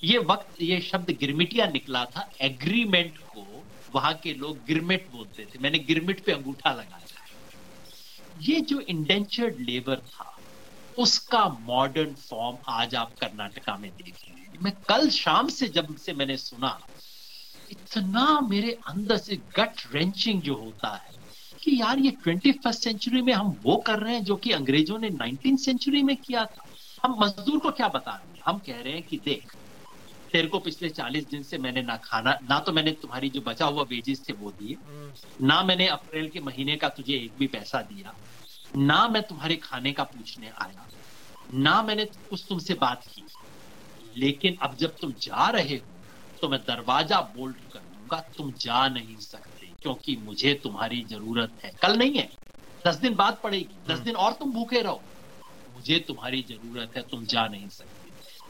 ये वक्त ये शब्द गिरमिटिया निकला था एग्रीमेंट को वहाँ के लोग गिरमिट बोलते थे। मैंने गिरमिट पे अंगूठा लगाया। ये जो इंडेंचर्ड लेबर था, उसका मॉडर्न फॉर्म आज आप कर्नाटका में देख रहे हैं मैं कल शाम से जब से मैंने सुना, इतना मेरे अंदर से गट रेंचिंग जो होता है कि यार ये ट्वेंटी फ़र्स्ट सेंचुरी में हम वो कर रहे हैं जो कि अंग्रेज़ों ने नाइनटीन सेंचुरी में किया था। हम मजदूर को क्या बता रहे हैं? हम कह रहे हैं कि देख तेरे को पिछले चालीस दिन से मैंने ना खाना ना तो मैंने तुम्हारी जो बचा हुआ वेजेस थे वो दिए हम्म। ना मैंने अप्रैल के महीने का तुझे एक भी पैसा दिया ना मैं तुम्हारे खाने का पूछने आया ना मैंने कुछ तुमसे बात की लेकिन अब जब तुम जा रहे हो तो मैं दरवाज़ा बोल्ट कर दूँगा तुम जा नहीं सकते क्योंकि मुझे तुम्हारी ज़रूरत है कल नहीं है दस दिन बाद पड़ेगी दस हम्म। दिन और तुम भूखे रहो मुझे तुम्हारी ज़रूरत है तुम जा नहीं सकते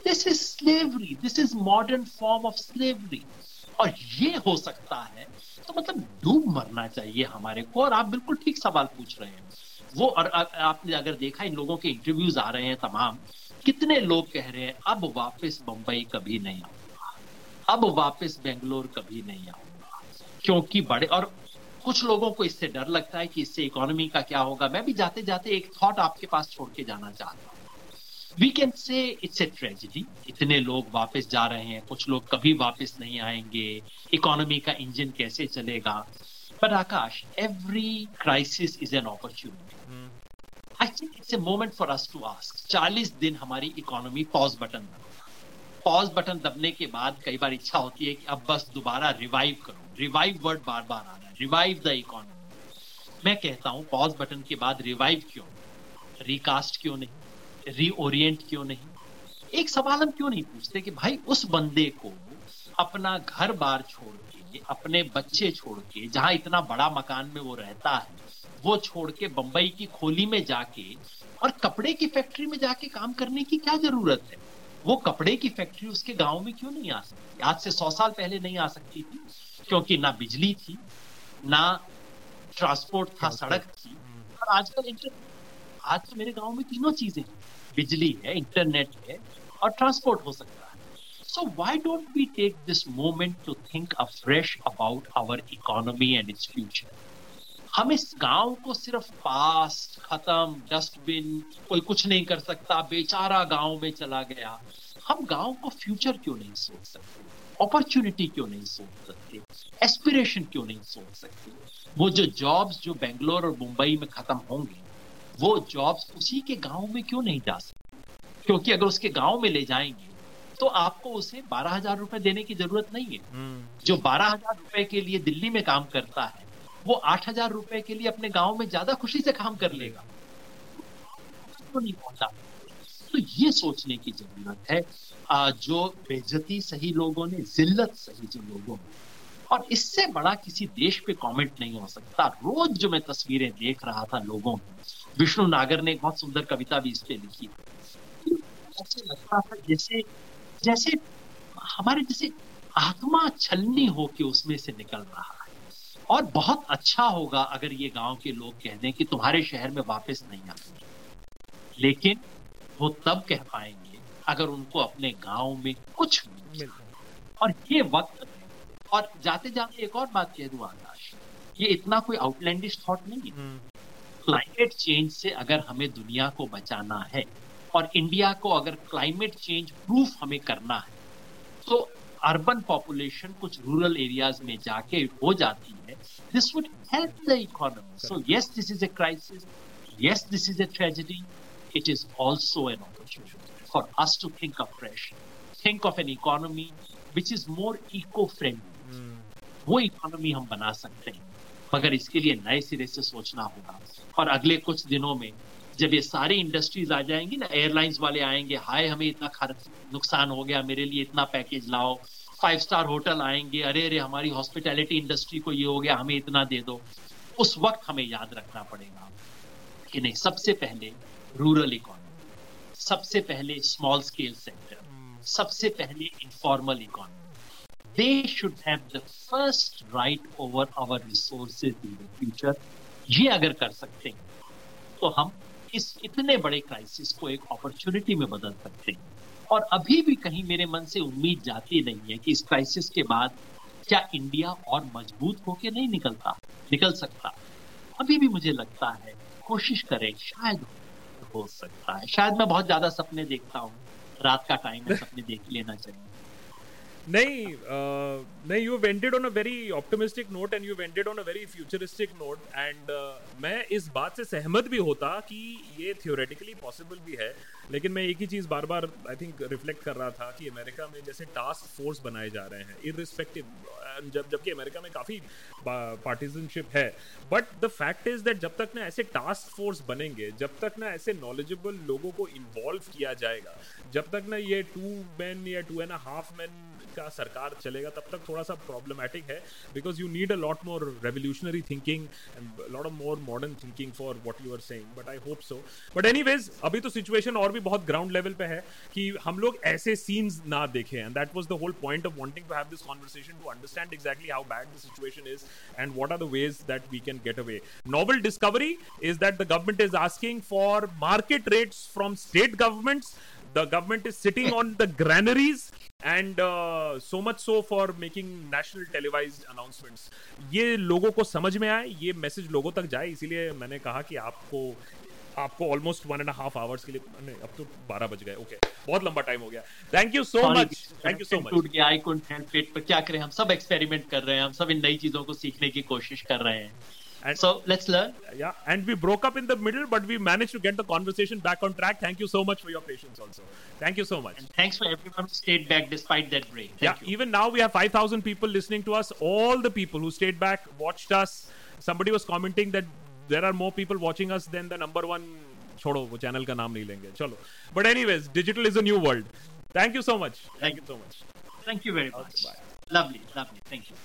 this is slavery this is modern form of slavery और ये हो सकता है तो मतलब डूब मरना चाहिए हमारे को। और आप बिल्कुल ठीक सवाल पूछ रहे हैं। वो और आपने अगर देखा, इन लोगों के इंटरव्यूज़ आ रहे हैं तमाम, कितने लोग कह रहे हैं, अब वापस मुंबई कभी नहीं आऊँगा। अब वापस बेंगलोर कभी नहीं आऊँगा। क्योंकि बड़े और कुछ लोगों को इससे डर लगता है कि इससे इकोनॉमी का क्या होगा। मैं भी जाते जाते एक थॉट आपके पास छोड़ के जाना चाहता हूँ। We can say it's a tragedy इतने लोग वापस जा रहे हैं। कुछ लोग कभी वापस नहीं आएँगे। इकोनॉमी का इंजन कैसे चलेगा? पर Akash every crisis is an opportunity I think it's a moment for us to ask चालीस दिन हमारी इकोनॉमी पॉज बटन दबा पॉज बटन दबने के बाद कई बार इच्छा होती है कि अब बस दोबारा रिवाइव करो। रिवाइव वर्ड बार बार आ रहा है। रिवाइव द इकोनॉमी मैं कहता हूँ पॉज बटन के बाद रिवाइव क्यों? रिकास्ट क्यों नहीं? रीओरिएंट क्यों नहीं? एक सवाल हम क्यों नहीं पूछते कि भाई उस बंदे को अपना घर बार छोड़ के अपने बच्चे छोड़ के जहाँ इतना बड़ा मकान में वो रहता है वो छोड़ के बंबई की खोली में जाके और कपड़े की फैक्ट्री में जाके काम करने की क्या ज़रूरत है? वो कपड़े की फैक्ट्री उसके गाँव में क्यों नहीं आ सकती? आज से सौ साल पहले नहीं आ सकती थी क्योंकि ना बिजली थी ना ट्रांसपोर्ट था सड़क थी और आजकल इंटरनेट आज तो मेरे गाँव में तीनों चीज़ें हैं। बिजली है, इंटरनेट है, और ट्रांसपोर्ट हो सकता है। So why don't we take this moment to think afresh about our economy and its future हम इस गाँव को सिर्फ़ पास खत्म डस्टबिन कोई कुछ नहीं कर सकता, बेचारा गाँव में चला गया। हम गाँव को फ्यूचर क्यों नहीं सोच सकते? अपॉर्चुनिटी क्यों नहीं सोच सकते? एस्पिरेशन क्यों नहीं सोच सकते? वो जो जॉब्स जो बेंगलोर और मुंबई में खत्म होंगे वो जॉब्स उसी के गाँव में क्यों नहीं जा सकते? क्योंकि अगर उसके गाँव में ले जाएँगे तो आपको उसे बारह हज़ार रुपए देने की ज़रूरत नहीं है। हम्म। जो। बारह हज़ार रुपए के लिए दिल्ली में काम करता है वो आठ हज़ार रुपए के लिए अपने गाँव में ज़्यादा खुशी से काम कर लेगा। तो नहीं पहुँचा तो ये सोचने की ज़रूरत है जो बेजती सही लोगों ने जिल्लत सही जो लोगों ने। और इससे बड़ा किसी देश पे कमेंट नहीं हो सकता। रोज जो मैं तस्वीरें देख रहा था लोगों की विष्णु नागर ने एक बहुत सुंदर कविता भी इस पे लिखी ऐसे लगता था जैसे जैसे हमारे जैसे आत्मा छलनी होके उसमें से निकल रहा है। और बहुत अच्छा होगा अगर ये गाँव के लोग कह दें कि तुम्हारे शहर में वापस नहीं आएँगे लेकिन वो तब कह पाएँगे अगर उनको अपने गाँव में कुछ मिल और ये वक्त और जाते जाते एक और बात कह दू आकाश। ये इतना कोई आउटलैंडिश थॉट नहीं है। क्लाइमेट चेंज से अगर हमें दुनिया को बचाना है और इंडिया को अगर क्लाइमेट चेंज प्रूफ हमें करना है तो अर्बन पॉपुलेशन कुछ रूरल एरियाज़ में जाके हो जाती है। This would help the economy so yes this is a crisis yes this is a tragedy it is also an opportunity for us to think afresh, think of an economy which is more eco-friendly. वो economy हम बना सकते हैं। मगर इसके लिए नए सिरे से सोचना होगा। और अगले कुछ दिनों में जब ये सारी इंडस्ट्रीज़ आ जाएँगी ना एयरलाइंस वाले आएँगे हाय हमें इतना खर्च नुकसान हो गया मेरे लिए इतना पैकेज लाओ। फाइव स्टार होटल आएँगे अरे अरे हमारी हॉस्पिटैलिटी इंडस्ट्री को ये हो गया हमें इतना दे दो। उस वक्त हमें याद रखना पड़ेगा कि नहीं सबसे पहले रूरल इकोनॉमी सबसे पहले स्मॉल स्केल सेक्टर सबसे पहले informal economy they should have the first right over our resources in the future. ये अगर कर सकते हैं तो हम इस इतने बड़े क्राइसिस को एक अपॉर्चुनिटी में बदल सकते हैं। और अभी भी कहीं मेरे मन से उम्मीद जाती नहीं है कि इस क्राइसिस के बाद क्या इंडिया और मज़बूत होके नहीं निकलता, निकल सकता। अभी भी मुझे लगता है, कोशिश करें, शायद हो सकता है। शायद मैं बहुत ज़्यादा सपने देखता हूँ। रात का टाइम सपने देख लेना चाहिए। नहीं uh, नहीं you vented on a very optimistic note and you vented on a very futuristic note and मैं इस बात से सहमत भी होता कि ये थियोरेटिकली पॉसिबल भी है। लेकिन मैं एक ही चीज़ बार बार आई थिंक रिफ्लेक्ट कर रहा था कि अमेरिका में जैसे टास्क फोर्स बनाए जा रहे हैं इरिस्पेक्टिव जब, जबकि अमेरिका में काफ़ी पार्टीजनशिप है but the fact is that जब तक ना ऐसे टास्क फोर्स बनेंगे, जब तक ना ऐसे नॉलेजेबल लोगों को इन्वॉल्व किया जाएगा, जब तक ना ये टू मैन या टू एंड हाफ़ मैन का सरकार चलेगा, तब तक थोड़ा सा प्रॉब्लमेटिक है because you need a lot more revolutionary thinking lot of more modern thinking for what you are saying but I hope so but any अभी तो सिचुएशन और भी बहुत ग्राउंड लेवल पे है कि हम लोग ऐसे सीन्स ना देखें. And that was the whole point of wanting to have this conversation to understand exactly how bad the situation is and what are the ways that we can get away noble discovery is that the government is asking for market rates from state governments government is sitting on the granaries and uh, so much so for making national televised announcements. ये लोगों को समझ में आए ये message लोगों तक जाए इसीलिए मैंने कहा कि आपको आपको almost one and half hours के लिए नहीं अब तो बारह बज गए ओके बहुत लंबा टाइम हो गया thank you so much thank you so much टूट गया आई कुडंट हेल्प इट पर क्या करें हम सब एक्सपेरिमेंट कर रहे हैं हम सब इन नई चीज़ों को सीखने की कोशिश कर रहे हैं And so let's learn. Yeah, and we broke up in the middle, but we managed to get the conversation back on track. Thank you so much for your patience, also. Thank you so much. And thanks for everyone who stayed back despite that break. Thank yeah, you. even now we have 5,000 people listening to us. All the people who stayed back, watched us. Somebody was commenting that there are more people watching us than the number one. छोड़ो वो channel का नाम नहीं लेंगे। चलो। But anyways digital is a new world thank you so much thank you so much thank you very much lovely lovely thank you